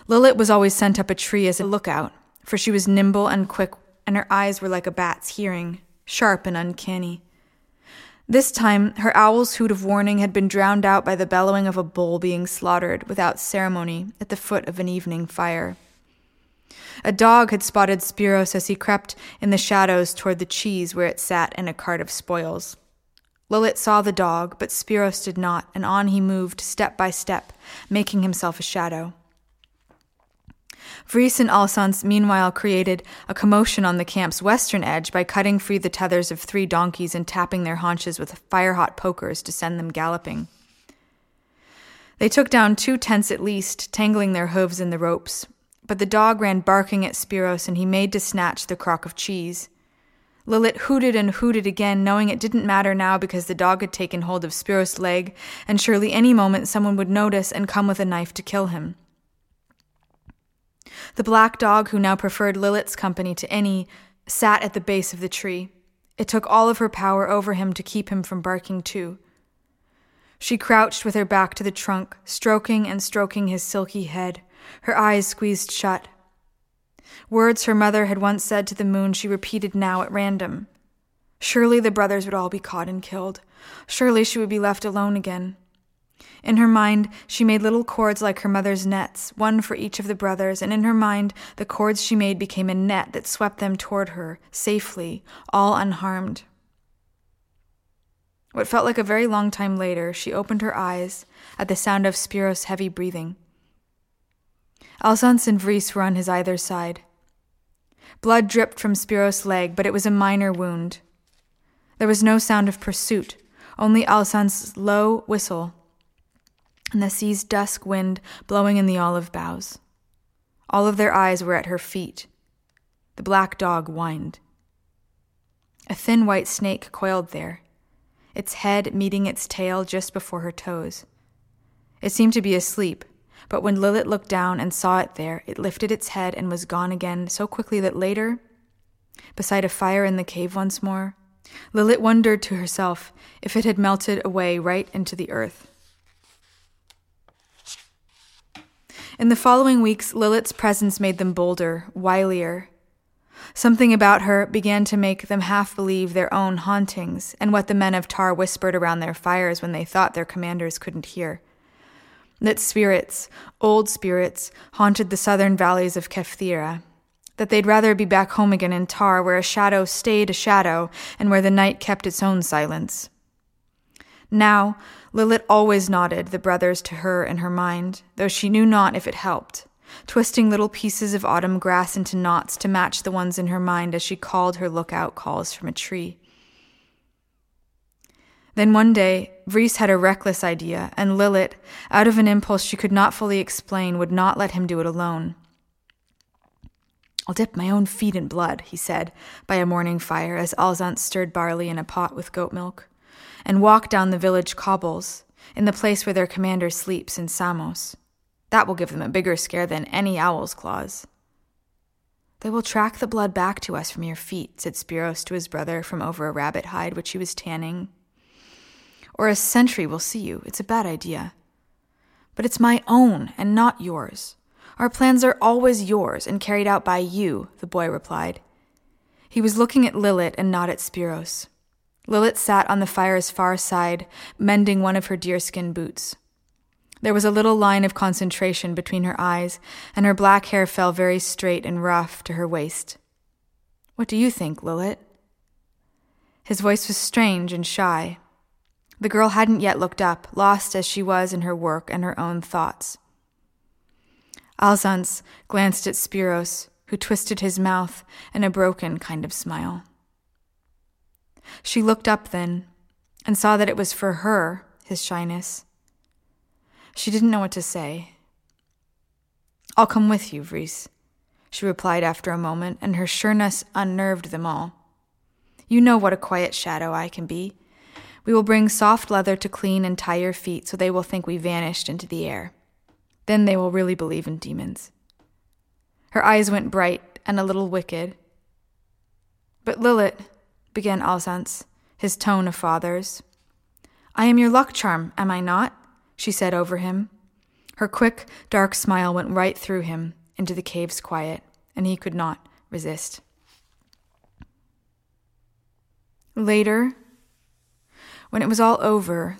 Lilith was always sent up a tree as a lookout, for she was nimble and quick, and her eyes were like a bat's hearing, sharp and uncanny. This time, her owl's hoot of warning had been drowned out by the bellowing of a bull being slaughtered without ceremony at the foot of an evening fire. A dog had spotted Spiros as he crept in the shadows toward the cheese where it sat in a cart of spoils. Lilith saw the dog, but Spiros did not, and on he moved step by step, making himself a shadow. Vries and Alsance meanwhile created a commotion on the camp's western edge by cutting free the tethers of three donkeys and tapping their haunches with fire hot pokers to send them galloping. They took down two tents at least, tangling their hooves in the ropes, but the dog ran barking at Spiros and he made to snatch the crock of cheese. Lilith hooted and hooted again, knowing it didn't matter now because the dog had taken hold of Spiros' leg, and surely any moment someone would notice and come with a knife to kill him. The black dog, who now preferred Lilith's company to any, sat at the base of the tree. It took all of her power over him to keep him from barking too. She crouched with her back to the trunk, stroking and stroking his silky head her eyes squeezed shut. Words her mother had once said to the moon she repeated now at random. Surely the brothers would all be caught and killed. Surely she would be left alone again. In her mind, she made little cords like her mother's nets, one for each of the brothers, and in her mind, the cords she made became a net that swept them toward her, safely, all unharmed. What felt like a very long time later, she opened her eyes at the sound of Spiros' heavy breathing. Alsance and Vries were on his either side. Blood dripped from Spiros' leg, but it was a minor wound. There was no sound of pursuit, only Alsance's low whistle and the sea's dusk wind blowing in the olive boughs. All of their eyes were at her feet. The black dog whined. A thin white snake coiled there, its head meeting its tail just before her toes. It seemed to be asleep, but when Lilith looked down and saw it there, it lifted its head and was gone again so quickly that later, beside a fire in the cave once more, Lilith wondered to herself if it had melted away right into the earth. In the following weeks, Lilith's presence made them bolder, wilier. Something about her began to make them half believe their own hauntings and what the men of Tar whispered around their fires when they thought their commanders couldn't hear that spirits, old spirits, haunted the southern valleys of Kefthyra, that they'd rather be back home again in Tar, where a shadow stayed a shadow and where the night kept its own silence. Now, Lilith always nodded the brothers to her in her mind, though she knew not if it helped, twisting little pieces of autumn grass into knots to match the ones in her mind as she called her lookout calls from a tree. Then one day, Vries had a reckless idea, and Lilith, out of an impulse she could not fully explain, would not let him do it alone. I'll dip my own feet in blood, he said, by a morning fire as Alzance stirred barley in a pot with goat milk, and walk down the village cobbles, in the place where their commander sleeps in Samos. That will give them a bigger scare than any owl's claws. They will track the blood back to us from your feet, said Spiros to his brother from over a rabbit hide which he was tanning. Or a sentry will see you. It's a bad idea. But it's my own and not yours. Our plans are always yours and carried out by you, the boy replied. He was looking at Lilith and not at Spiros. Lilith sat on the fire's far side, mending one of her deerskin boots. There was a little line of concentration between her eyes, and her black hair fell very straight and rough to her waist. What do you think, Lilith? His voice was strange and shy. The girl hadn't yet looked up, lost as she was in her work and her own thoughts. Alzance glanced at Spiros, who twisted his mouth in a broken kind of smile. She looked up then and saw that it was for her, his shyness. She didn't know what to say. I'll come with you, Vries, she replied after a moment, and her sureness unnerved them all. You know what a quiet shadow I can be. We will bring soft leather to clean and tie your feet so they will think we vanished into the air. Then they will really believe in demons. Her eyes went bright and a little wicked. But Lilith, began Alzance, his tone a father's. I am your luck charm, am I not? she said over him. Her quick, dark smile went right through him into the cave's quiet, and he could not resist. Later, when it was all over,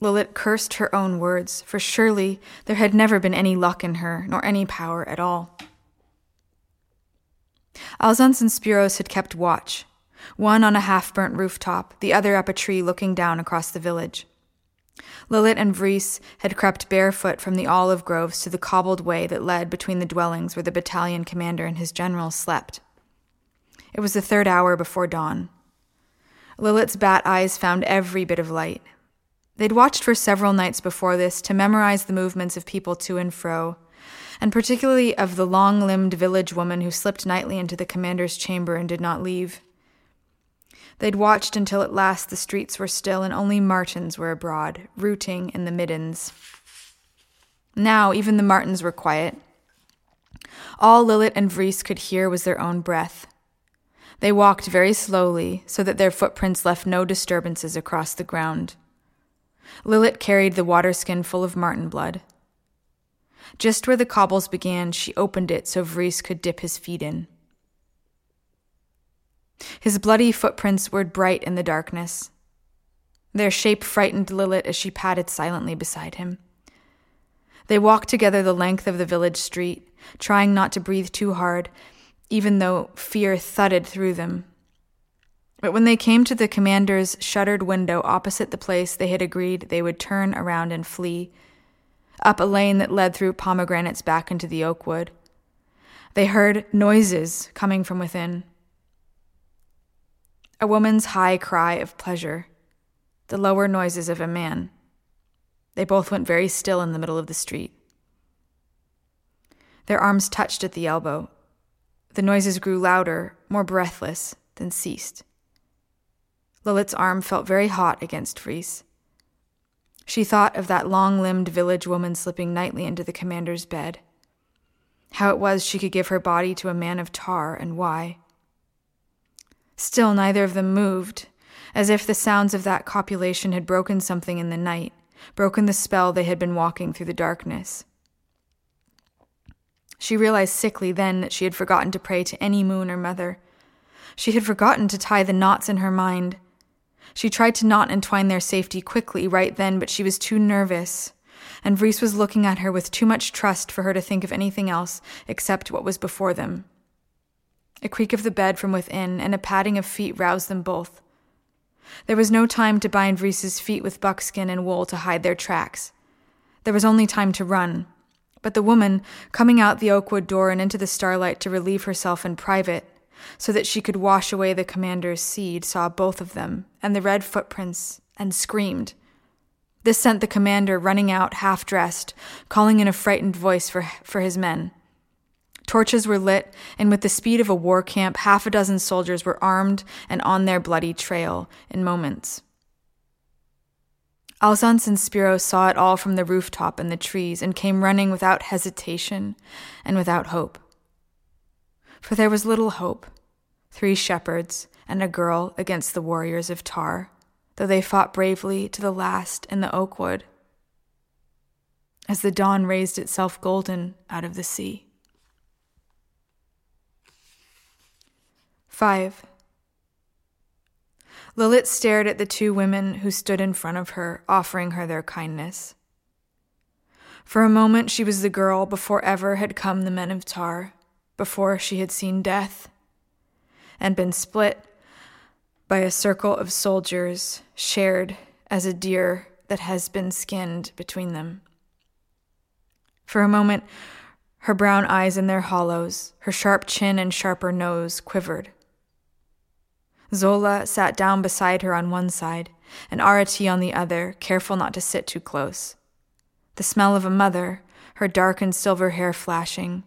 Lilith cursed her own words, for surely there had never been any luck in her, nor any power at all. Alzance and Spiros had kept watch, one on a half burnt rooftop, the other up a tree looking down across the village. Lilith and Vries had crept barefoot from the olive groves to the cobbled way that led between the dwellings where the battalion commander and his generals slept. It was the third hour before dawn. Lilith's bat eyes found every bit of light, They'd watched for several nights before this to memorize the movements of people to and fro, and particularly of the long limbed village woman who slipped nightly into the commander's chamber and did not leave. They'd watched until at last the streets were still and only martens were abroad, rooting in the middens. Now even the martens were quiet. All Lilith and Vries could hear was their own breath. They walked very slowly, so that their footprints left no disturbances across the ground. Lilith carried the water skin full of marten blood. Just where the cobbles began, she opened it so Vries could dip his feet in. His bloody footprints were bright in the darkness. Their shape frightened Lilith as she padded silently beside him. They walked together the length of the village street, trying not to breathe too hard, even though fear thudded through them. But when they came to the commander's shuttered window opposite the place they had agreed they would turn around and flee, up a lane that led through pomegranates back into the oak wood, they heard noises coming from within. A woman's high cry of pleasure, the lower noises of a man. They both went very still in the middle of the street. Their arms touched at the elbow. The noises grew louder, more breathless, then ceased. Lilith's arm felt very hot against Vries. She thought of that long limbed village woman slipping nightly into the commander's bed. How it was she could give her body to a man of Tar, and why. Still, neither of them moved, as if the sounds of that copulation had broken something in the night, broken the spell they had been walking through the darkness. She realized sickly then that she had forgotten to pray to any moon or mother. She had forgotten to tie the knots in her mind she tried to knot and twine their safety quickly right then, but she was too nervous, and Vries was looking at her with too much trust for her to think of anything else except what was before them. A creak of the bed from within and a padding of feet roused them both. There was no time to bind Vries's feet with buckskin and wool to hide their tracks. There was only time to run, But the woman, coming out the oakwood door and into the starlight to relieve herself in private, so that she could wash away the commander's seed, saw both of them and the red footprints and screamed. This sent the commander running out half dressed, calling in a frightened voice for, for his men. Torches were lit, and with the speed of a war camp, half a dozen soldiers were armed and on their bloody trail in moments. Alsace and Spiro saw it all from the rooftop and the trees and came running without hesitation and without hope. For there was little hope three shepherds and a girl against the warriors of Tar, though they fought bravely to the last in the oak wood, as the dawn raised itself golden out of the sea. 5. Lilith stared at the two women who stood in front of her, offering her their kindness. For a moment, she was the girl before ever had come the men of Tar, before she had seen death, and been split by a circle of soldiers, shared as a deer that has been skinned between them. For a moment, her brown eyes in their hollows, her sharp chin and sharper nose quivered. Zola sat down beside her on one side, and Arati on the other, careful not to sit too close. The smell of a mother, her darkened silver hair flashing,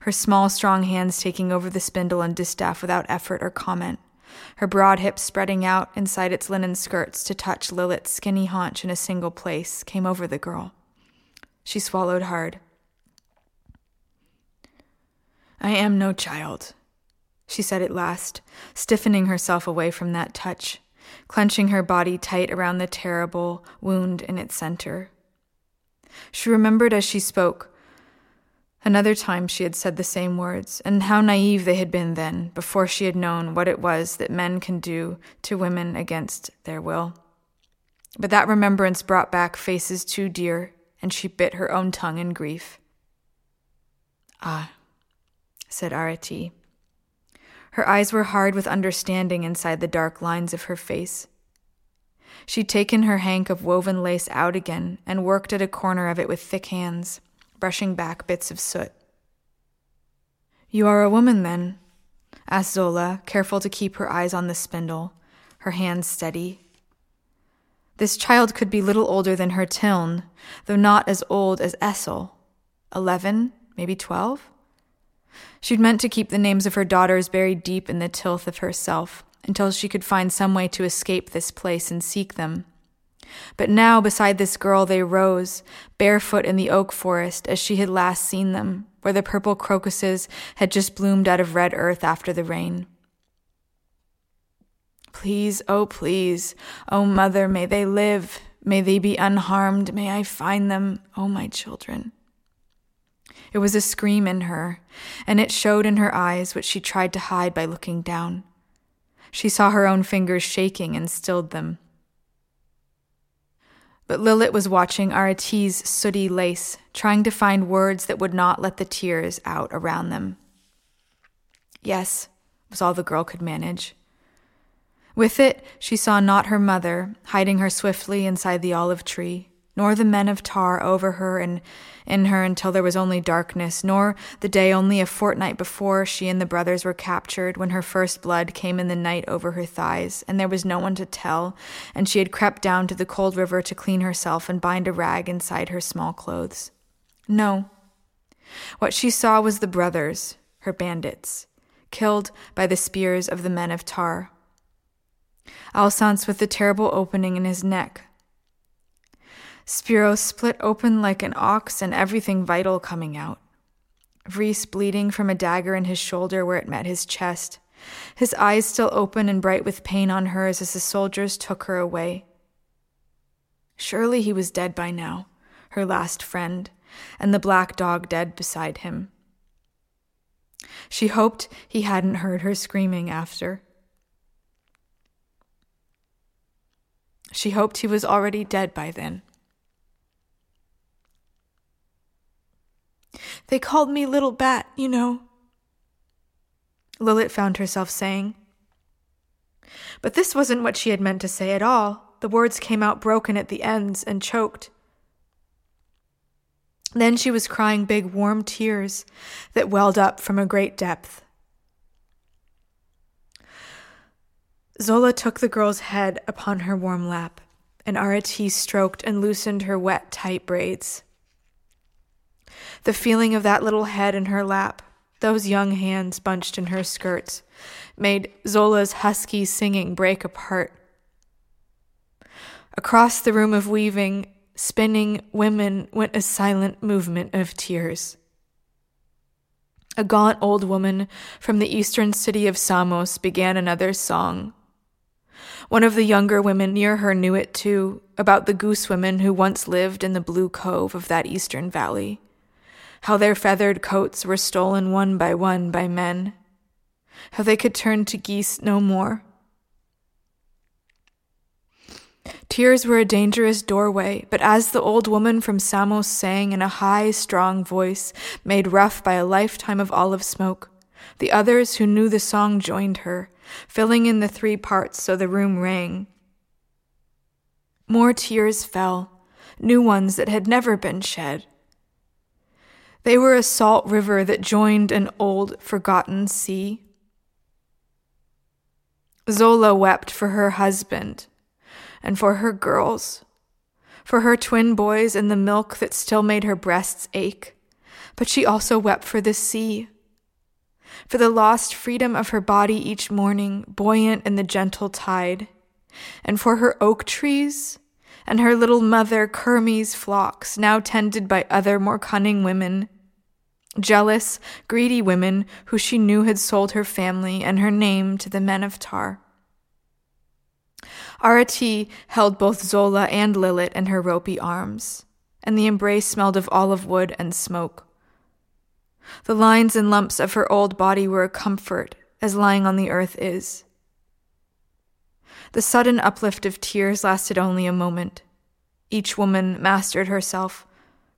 her small, strong hands taking over the spindle and distaff without effort or comment, her broad hips spreading out inside its linen skirts to touch Lilith's skinny haunch in a single place, came over the girl. She swallowed hard. I am no child, she said at last, stiffening herself away from that touch, clenching her body tight around the terrible wound in its center. She remembered as she spoke another time she had said the same words, and how naive they had been then, before she had known what it was that men can do to women against their will. But that remembrance brought back faces too dear, and she bit her own tongue in grief. Ah, said Arati. Her eyes were hard with understanding inside the dark lines of her face. She'd taken her hank of woven lace out again and worked at a corner of it with thick hands, brushing back bits of soot. You are a woman, then? asked Zola, careful to keep her eyes on the spindle, her hands steady. This child could be little older than her Tiln, though not as old as Essel. Eleven, maybe twelve? She'd meant to keep the names of her daughters buried deep in the tilth of herself until she could find some way to escape this place and seek them. But now, beside this girl, they rose, barefoot in the oak forest as she had last seen them, where the purple crocuses had just bloomed out of red earth after the rain. Please, oh, please, oh, mother, may they live, may they be unharmed, may I find them, oh, my children. It was a scream in her, and it showed in her eyes which she tried to hide by looking down. She saw her own fingers shaking and stilled them. But Lilith was watching Arati's sooty lace, trying to find words that would not let the tears out around them. Yes, was all the girl could manage. With it, she saw not her mother, hiding her swiftly inside the olive tree, nor the men of Tar over her and in her until there was only darkness, nor the day only a fortnight before she and the brothers were captured, when her first blood came in the night over her thighs, and there was no one to tell, and she had crept down to the cold river to clean herself and bind a rag inside her small clothes. No. What she saw was the brothers, her bandits, killed by the spears of the men of Tar. Alsace with the terrible opening in his neck, Spiro split open like an ox and everything vital coming out. Reese bleeding from a dagger in his shoulder where it met his chest, his eyes still open and bright with pain on hers as the soldiers took her away. Surely he was dead by now, her last friend, and the black dog dead beside him. She hoped he hadn't heard her screaming after. She hoped he was already dead by then. They called me Little Bat, you know. Lilith found herself saying. But this wasn't what she had meant to say at all. The words came out broken at the ends and choked. Then she was crying big, warm tears that welled up from a great depth. Zola took the girl's head upon her warm lap, and Arati stroked and loosened her wet, tight braids. The feeling of that little head in her lap, those young hands bunched in her skirts, made Zola's husky singing break apart. Across the room of weaving, spinning women went a silent movement of tears. A gaunt old woman from the eastern city of Samos began another song. One of the younger women near her knew it too, about the goose women who once lived in the blue cove of that eastern valley. How their feathered coats were stolen one by one by men. How they could turn to geese no more. Tears were a dangerous doorway, but as the old woman from Samos sang in a high, strong voice, made rough by a lifetime of olive smoke, the others who knew the song joined her, filling in the three parts so the room rang. More tears fell, new ones that had never been shed. They were a salt river that joined an old, forgotten sea. Zola wept for her husband and for her girls, for her twin boys and the milk that still made her breasts ache. But she also wept for the sea, for the lost freedom of her body each morning, buoyant in the gentle tide, and for her oak trees and her little mother Kermi's flocks, now tended by other more cunning women. Jealous, greedy women who she knew had sold her family and her name to the men of Tar. Arati held both Zola and Lilith in her ropey arms, and the embrace smelled of olive wood and smoke. The lines and lumps of her old body were a comfort, as lying on the earth is. The sudden uplift of tears lasted only a moment. Each woman mastered herself,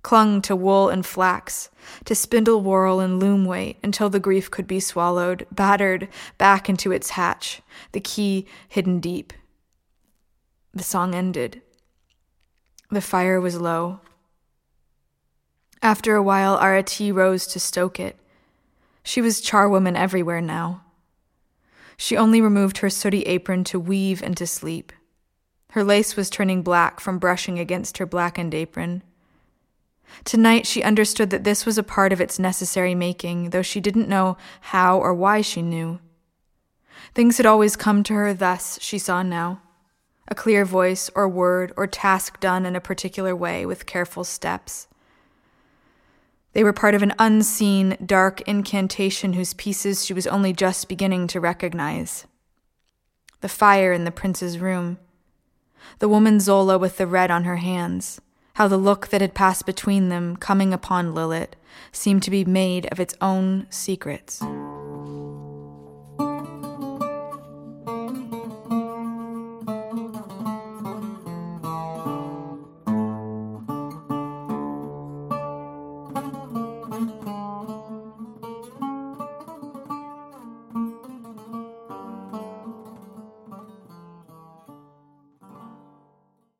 clung to wool and flax, to spindle whorl and loom weight until the grief could be swallowed, battered back into its hatch, the key hidden deep. The song ended. The fire was low. After a while, Arati rose to stoke it. She was charwoman everywhere now. She only removed her sooty apron to weave and to sleep. Her lace was turning black from brushing against her blackened apron. Tonight she understood that this was a part of its necessary making, though she didn't know how or why she knew. Things had always come to her thus, she saw now a clear voice or word or task done in a particular way with careful steps. They were part of an unseen, dark incantation whose pieces she was only just beginning to recognize. The fire in the prince's room, the woman Zola with the red on her hands, how the look that had passed between them, coming upon Lilith, seemed to be made of its own secrets.